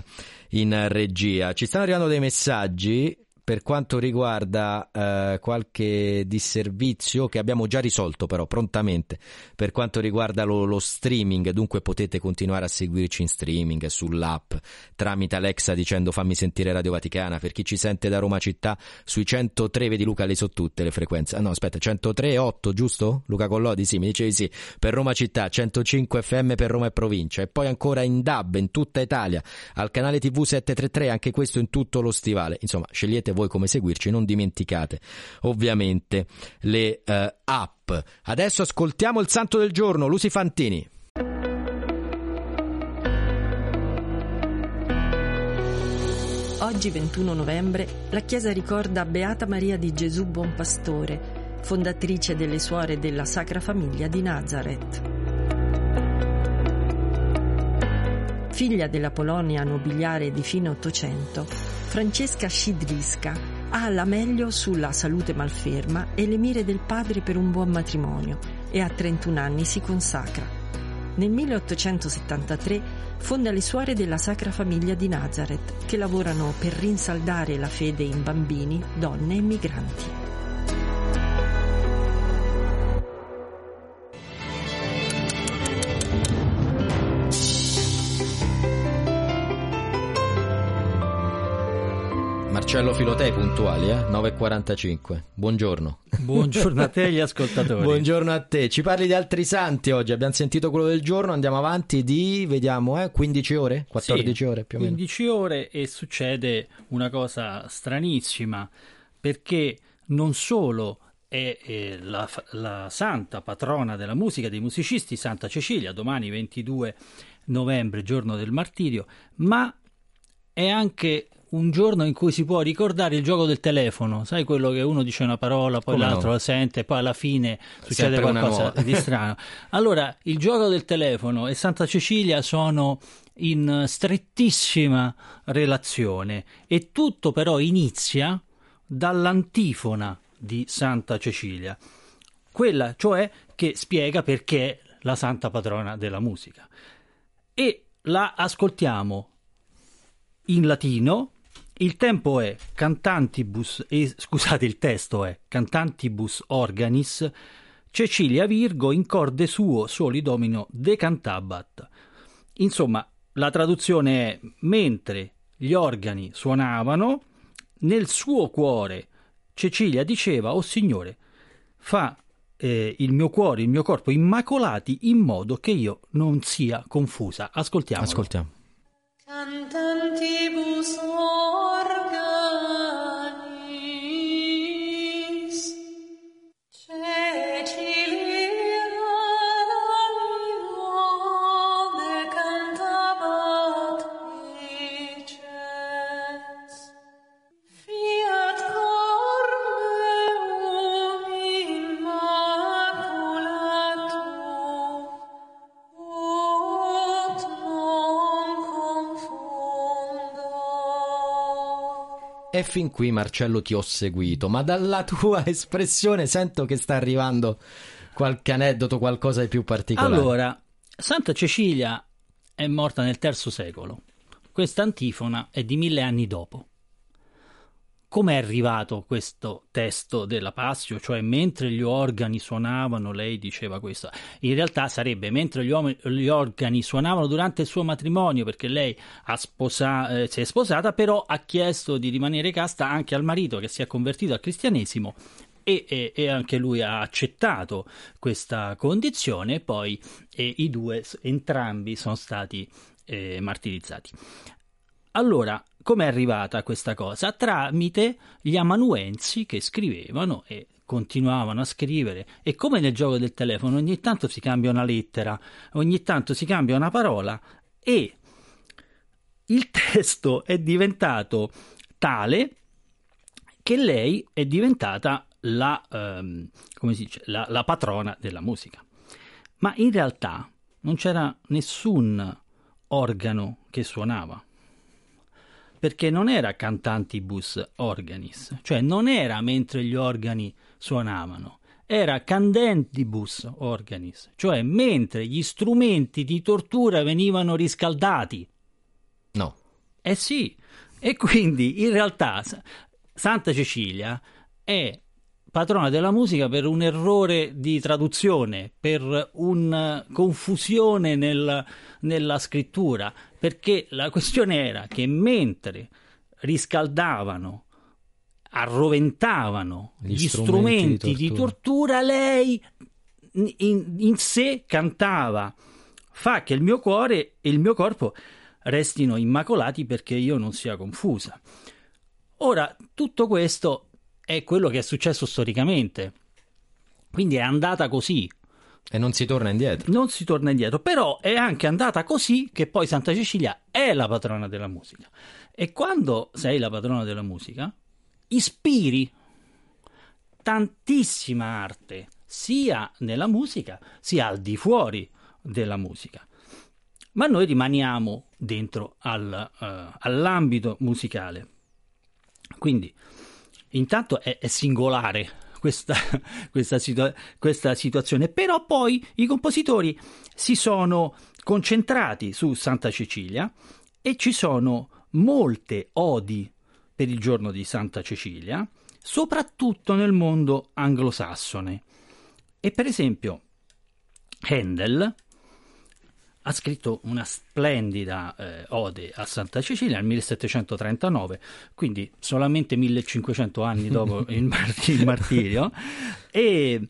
in regia. Ci stanno arrivando dei messaggi per quanto riguarda eh, qualche disservizio che abbiamo già risolto però prontamente per quanto riguarda lo, lo, streaming dunque potete continuare a seguirci in streaming sull'app tramite Alexa dicendo fammi sentire Radio Vaticana per chi ci sente da Roma città sui 103 vedi Luca le so tutte le frequenze. Ah, no aspetta 103 8 giusto? Luca Collodi sì mi dicevi sì. Per Roma città 105 FM per Roma e provincia. E poi ancora in DAB in tutta Italia al canale TV 733 anche questo in tutto lo stivale. Insomma scegliete voi come seguirci, non dimenticate ovviamente le uh, app. Adesso ascoltiamo il santo del giorno, Lucy Fantini. Oggi 21 novembre la Chiesa ricorda Beata Maria di Gesù Buon Pastore, fondatrice delle suore della Sacra Famiglia di Nazareth. Figlia della Polonia nobiliare di fine Ottocento, Francesca Scidrisca ha la meglio sulla salute malferma e le mire del padre per un buon matrimonio e a 31 anni si consacra. Nel 1873 fonda le suore della Sacra Famiglia di Nazareth che lavorano per rinsaldare la fede in bambini, donne e migranti. Marcello Filotei puntuali, eh? 9.45. Buongiorno. Buongiorno a te agli <laughs> ascoltatori. Buongiorno a te. Ci parli di altri santi oggi. Abbiamo sentito quello del giorno, andiamo avanti di, vediamo, eh, 15 ore? 14 sì, ore più o meno. 15 ore e succede una cosa stranissima perché non solo è, è la, la santa patrona della musica dei musicisti, Santa Cecilia, domani 22 novembre, giorno del martirio, ma è anche un giorno in cui si può ricordare il gioco del telefono, sai quello che uno dice una parola, poi Come l'altro no? la sente, poi alla fine succede Sempre qualcosa di strano. <laughs> Allora, il gioco del telefono e Santa Cecilia sono in strettissima relazione e tutto però inizia dall'antifona di Santa Cecilia, quella cioè che spiega perché è la santa patrona della musica. E la ascoltiamo in latino il tempo è cantantibus, eh, scusate il testo è cantantibus organis, Cecilia Virgo in corde suo soli domino decantabat. Insomma, la traduzione è mentre gli organi suonavano, nel suo cuore Cecilia diceva, oh Signore, fa eh, il mio cuore, il mio corpo immacolati in modo che io non sia confusa. Ascoltiamo. Ascoltiamo. Cantantibus E fin qui Marcello ti ho seguito, ma dalla tua <laughs> espressione sento che sta arrivando qualche aneddoto, qualcosa di più particolare. Allora, Santa Cecilia è morta nel III secolo. Questa antifona è di mille anni dopo come è arrivato questo testo della Passio? Cioè, mentre gli organi suonavano, lei diceva questo. In realtà sarebbe mentre gli, uom- gli organi suonavano durante il suo matrimonio, perché lei sposa- eh, si è sposata, però ha chiesto di rimanere casta anche al marito che si è convertito al cristianesimo. E, e, e anche lui ha accettato questa condizione, poi e i due entrambi sono stati eh, martirizzati. Allora, come è arrivata questa cosa? Tramite gli amanuensi che scrivevano e continuavano a scrivere e come nel gioco del telefono ogni tanto si cambia una lettera, ogni tanto si cambia una parola e il testo è diventato tale che lei è diventata la, ehm, dice, la, la patrona della musica. Ma in realtà non c'era nessun organo che suonava perché non era cantantibus organis, cioè non era mentre gli organi suonavano, era candentibus organis, cioè mentre gli strumenti di tortura venivano riscaldati. No. Eh sì, e quindi in realtà Santa Cecilia è patrona della musica per un errore di traduzione, per una confusione nel, nella scrittura, perché la questione era che mentre riscaldavano, arroventavano gli, gli strumenti, di, tortura. di tortura, lei in, in sé cantava fa che il mio cuore e il mio corpo restino immacolati perché io non sia confusa. Ora, tutto questo è quello che è successo storicamente. Quindi è andata così. E non si torna indietro. Non si torna indietro, però è anche andata così che poi Santa Cecilia è la patrona della musica. E quando sei la patrona della musica, ispiri tantissima arte, sia nella musica, sia al di fuori della musica. Ma noi rimaniamo dentro al, uh, all'ambito musicale. Quindi intanto è, è singolare questa, <laughs> questa, situa- questa, situazione, però poi i compositori si sono concentrati su Santa Cecilia e ci sono molte odi per il giorno di Santa Cecilia, soprattutto nel mondo anglosassone. E per esempio Handel ha scritto una splendida eh, ode a Santa Cecilia nel 1739, quindi solamente 1500 anni dopo <laughs> il, mart- il, martirio, e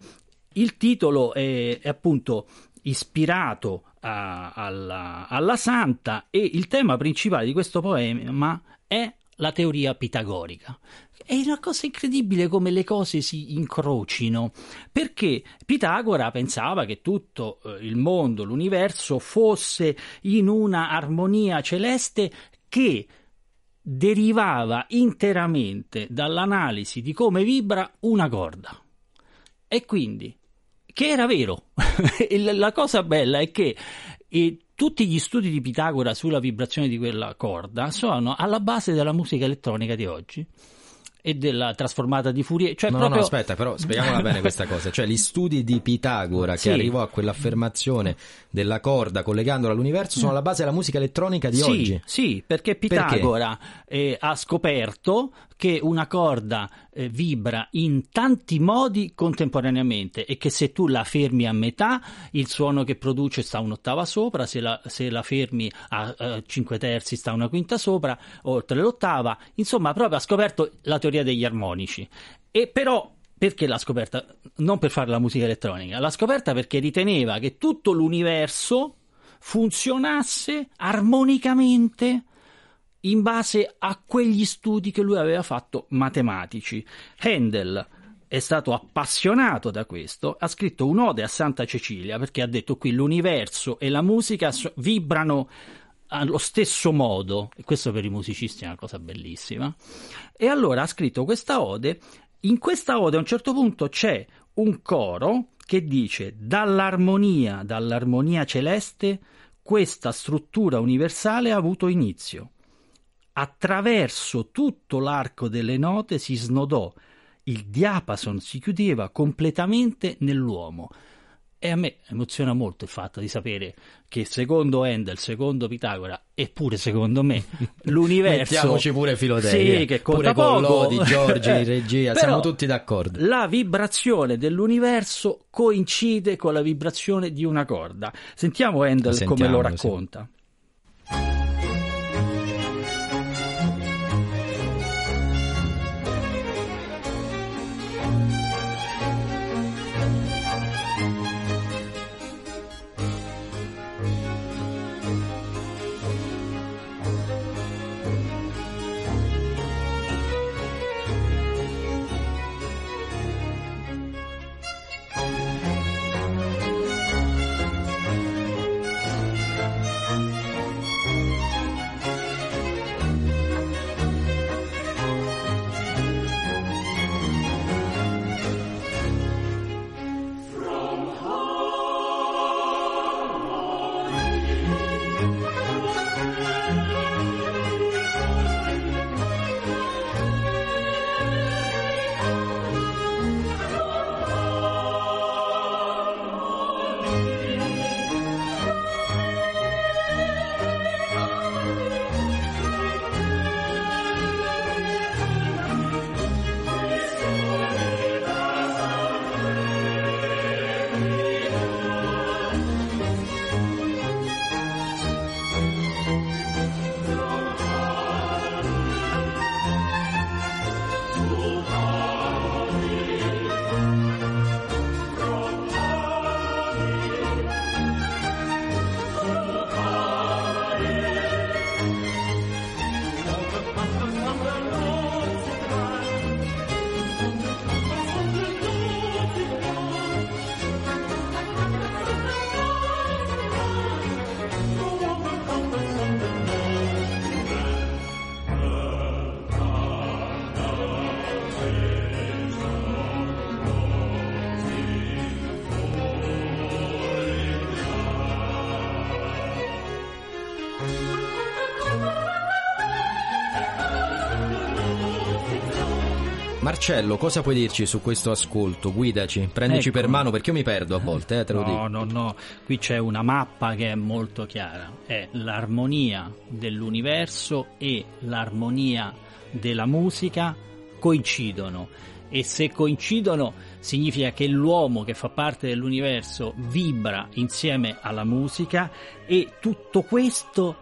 il titolo è, è appunto ispirato a, alla, alla santa e il tema principale di questo poema è la teoria pitagorica. È una cosa incredibile come le cose si incrocino, perché Pitagora pensava che tutto eh, il mondo, l'universo fosse in una armonia celeste che derivava interamente dall'analisi di come vibra una corda. E quindi, che era vero. <laughs> la cosa bella è che e tutti gli studi di Pitagora sulla vibrazione di quella corda sono alla base della musica elettronica di oggi e della trasformata di Fourier. Cioè no, proprio... no, aspetta, però spieghiamola bene questa cosa. Cioè, gli studi di Pitagora sì. che arrivò a quell'affermazione della corda collegandola all'universo sono alla base della musica elettronica di sì, oggi. Sì, perché Pitagora perché? Eh, ha scoperto che una corda eh, vibra in tanti modi contemporaneamente e che se tu la fermi a metà, il suono che produce sta un'ottava sopra, se la, se la fermi a, a cinque terzi sta una quinta sopra, oltre l'ottava. Insomma, proprio ha scoperto la teoria degli armonici. E però perché l'ha scoperta? Non per fare la musica elettronica, l'ha scoperta perché riteneva che tutto l'universo funzionasse armonicamente in base a quegli studi che lui aveva fatto matematici. Handel è stato appassionato da questo, ha scritto un'ode a Santa Cecilia perché ha detto qui l'universo e la musica vibrano allo stesso modo, e questo per i musicisti è una cosa bellissima. E allora ha scritto questa ode. In questa ode a un certo punto c'è un coro che dice dall'armonia, dall'armonia celeste, questa struttura universale ha avuto inizio attraverso tutto l'arco delle note si snodò, il diapason si chiudeva completamente nell'uomo. E a me emoziona molto il fatto di sapere che secondo Handel, secondo Pitagora e pure secondo me <laughs> l'universo Mettiamoci pure Filoteia. Sì, che conta pure poco. Lodi, Giorgi, in <laughs> regia, siamo tutti d'accordo. La vibrazione dell'universo coincide con la vibrazione di una corda. Sentiamo Handel come lo Sentiamolo, sì. Marcello, cosa puoi dirci su questo ascolto? Guidaci, prendici Ecco. per mano perché io mi perdo a volte, eh, te lo no, dico. no, no, qui c'è una mappa che è molto chiara, è l'armonia dell'universo e l'armonia della musica coincidono e se coincidono significa che l'uomo che fa parte dell'universo vibra insieme alla musica e tutto questo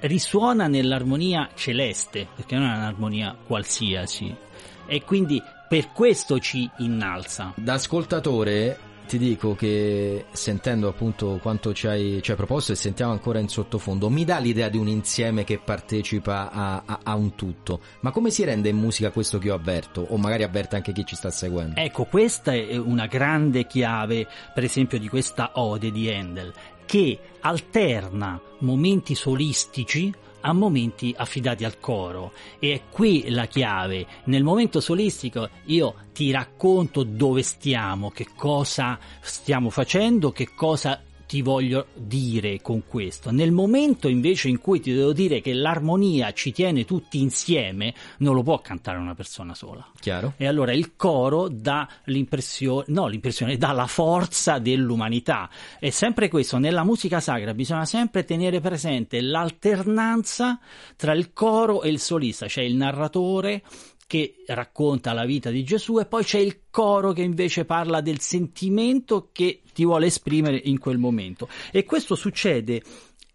risuona nell'armonia celeste, perché non è un'armonia qualsiasi e quindi per questo ci innalza. Da ascoltatore ti dico che sentendo appunto quanto ci hai, ci hai proposto e sentiamo ancora in sottofondo, mi dà l'idea di un insieme che partecipa a, a- a un tutto. Ma come si rende in musica questo che io avverto? O magari avverte anche chi ci sta seguendo? Ecco, questa è una grande chiave, per esempio, di questa ode di Handel, che alterna momenti solistici a momenti affidati al coro e è qui la chiave. Nel momento solistico io ti racconto dove stiamo, che cosa stiamo facendo, che cosa ti voglio dire con questo. Nel momento invece in cui ti devo dire che l'armonia ci tiene tutti insieme, non lo può cantare una persona sola. Chiaro? E allora il coro dà l'impressione, no, l'impressione, dà la forza dell'umanità. È sempre questo, nella musica sacra bisogna sempre tenere presente l'alternanza tra il coro e il solista, c'è il narratore che racconta la vita di Gesù e poi c'è il coro che invece parla del sentimento che ti vuole esprimere in quel momento. E questo succede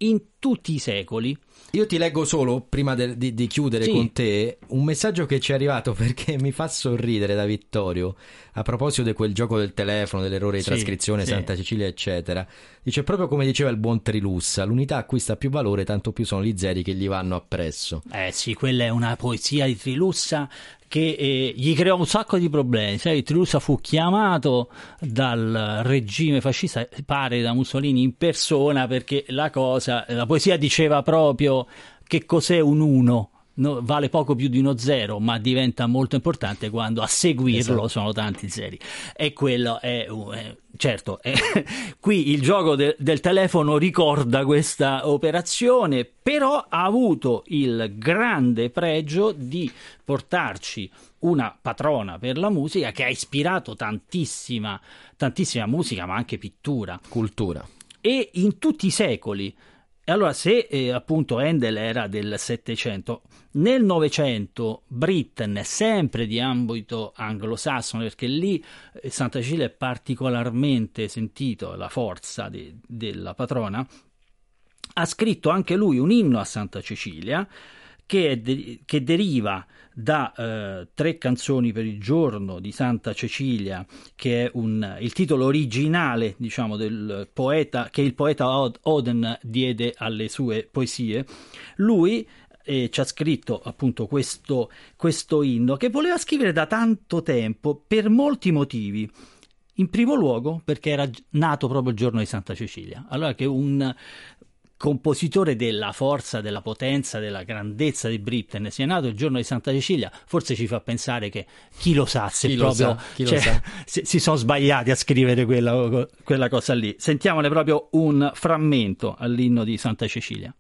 in tutti i secoli. Io ti leggo solo, prima de- di, di chiudere Sì. con te, un messaggio che ci è arrivato <laughs> perché mi fa sorridere da Vittorio a proposito di quel gioco del telefono, dell'errore di Sì, trascrizione, sì. Santa Cecilia, eccetera. Dice proprio come diceva il buon Trilussa: l'unità acquista più valore, tanto più sono gli zeri che gli vanno appresso. Eh sì, quella è una poesia di Trilussa che eh, gli creò un sacco di problemi. Sai, Trilussa fu chiamato dal regime fascista, pare da Mussolini in persona, perché la cosa, la poesia diceva proprio che cos'è un uno. No, vale poco più di uno zero, ma diventa molto importante quando a seguirlo Esatto. sono tanti zeri. E quello è, un- è- certo, è- <laughs> qui il gioco de- del telefono ricorda questa operazione, però ha avuto il grande pregio di portarci una patrona per la musica che ha ispirato tantissima, tantissima musica, ma anche pittura. Cultura. E in tutti i secoli. E allora, se eh, appunto Handel era del Settecento, nel Novecento Britten, sempre di ambito anglosassone, perché lì eh, Santa Cecilia è particolarmente sentito la forza de- della patrona, ha scritto anche lui un inno a Santa Cecilia che, de- che deriva da eh, tre canzoni per il giorno di Santa Cecilia, che è un- il titolo originale, diciamo, del poeta che il poeta Od- Oden diede alle sue poesie. Lui eh, ci ha scritto appunto questo, questo inno che voleva scrivere da tanto tempo per molti motivi. In primo luogo perché era nato proprio il giorno di Santa Cecilia. Allora che un compositore della forza, della potenza, della grandezza di Britten sia nato il giorno di Santa Cecilia, forse ci fa pensare che chi lo sa se Chi proprio sa, cioè, sa. <laughs> se- si sono sbagliati a scrivere quella, quella cosa lì. Sentiamone proprio un frammento all'inno di Santa Cecilia.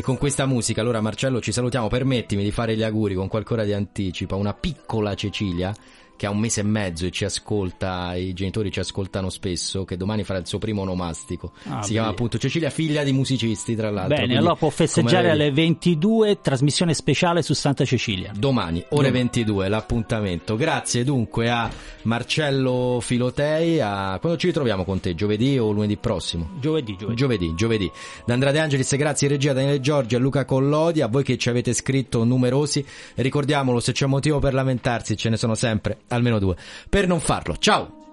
E con questa musica, allora Marcello, ci salutiamo. Permettimi di fare gli auguri con qualcosa di anticipo una piccola Cecilia che ha un mese e mezzo e ci ascolta, i genitori ci ascoltano spesso, che domani farà il suo primo onomastico. Ah, si chiama bene. appunto Cecilia, figlia di musicisti, tra l'altro. Bene, allora può festeggiare alle 22, trasmissione speciale su Santa Cecilia. Domani, ore Domani. 22, l'appuntamento. Grazie dunque a Marcello Filotei. A... Quando ci ritroviamo con te? Giovedì o lunedì prossimo? Giovedì, giovedì. Giovedì, giovedì. Da Andrea De Angelis, grazie regia Daniele Giorgi, a Luca Collodi, a voi che ci avete scritto numerosi. Ricordiamolo, se c'è motivo per lamentarsi, ce ne sono sempre, almeno due. Per non farlo. Ciao!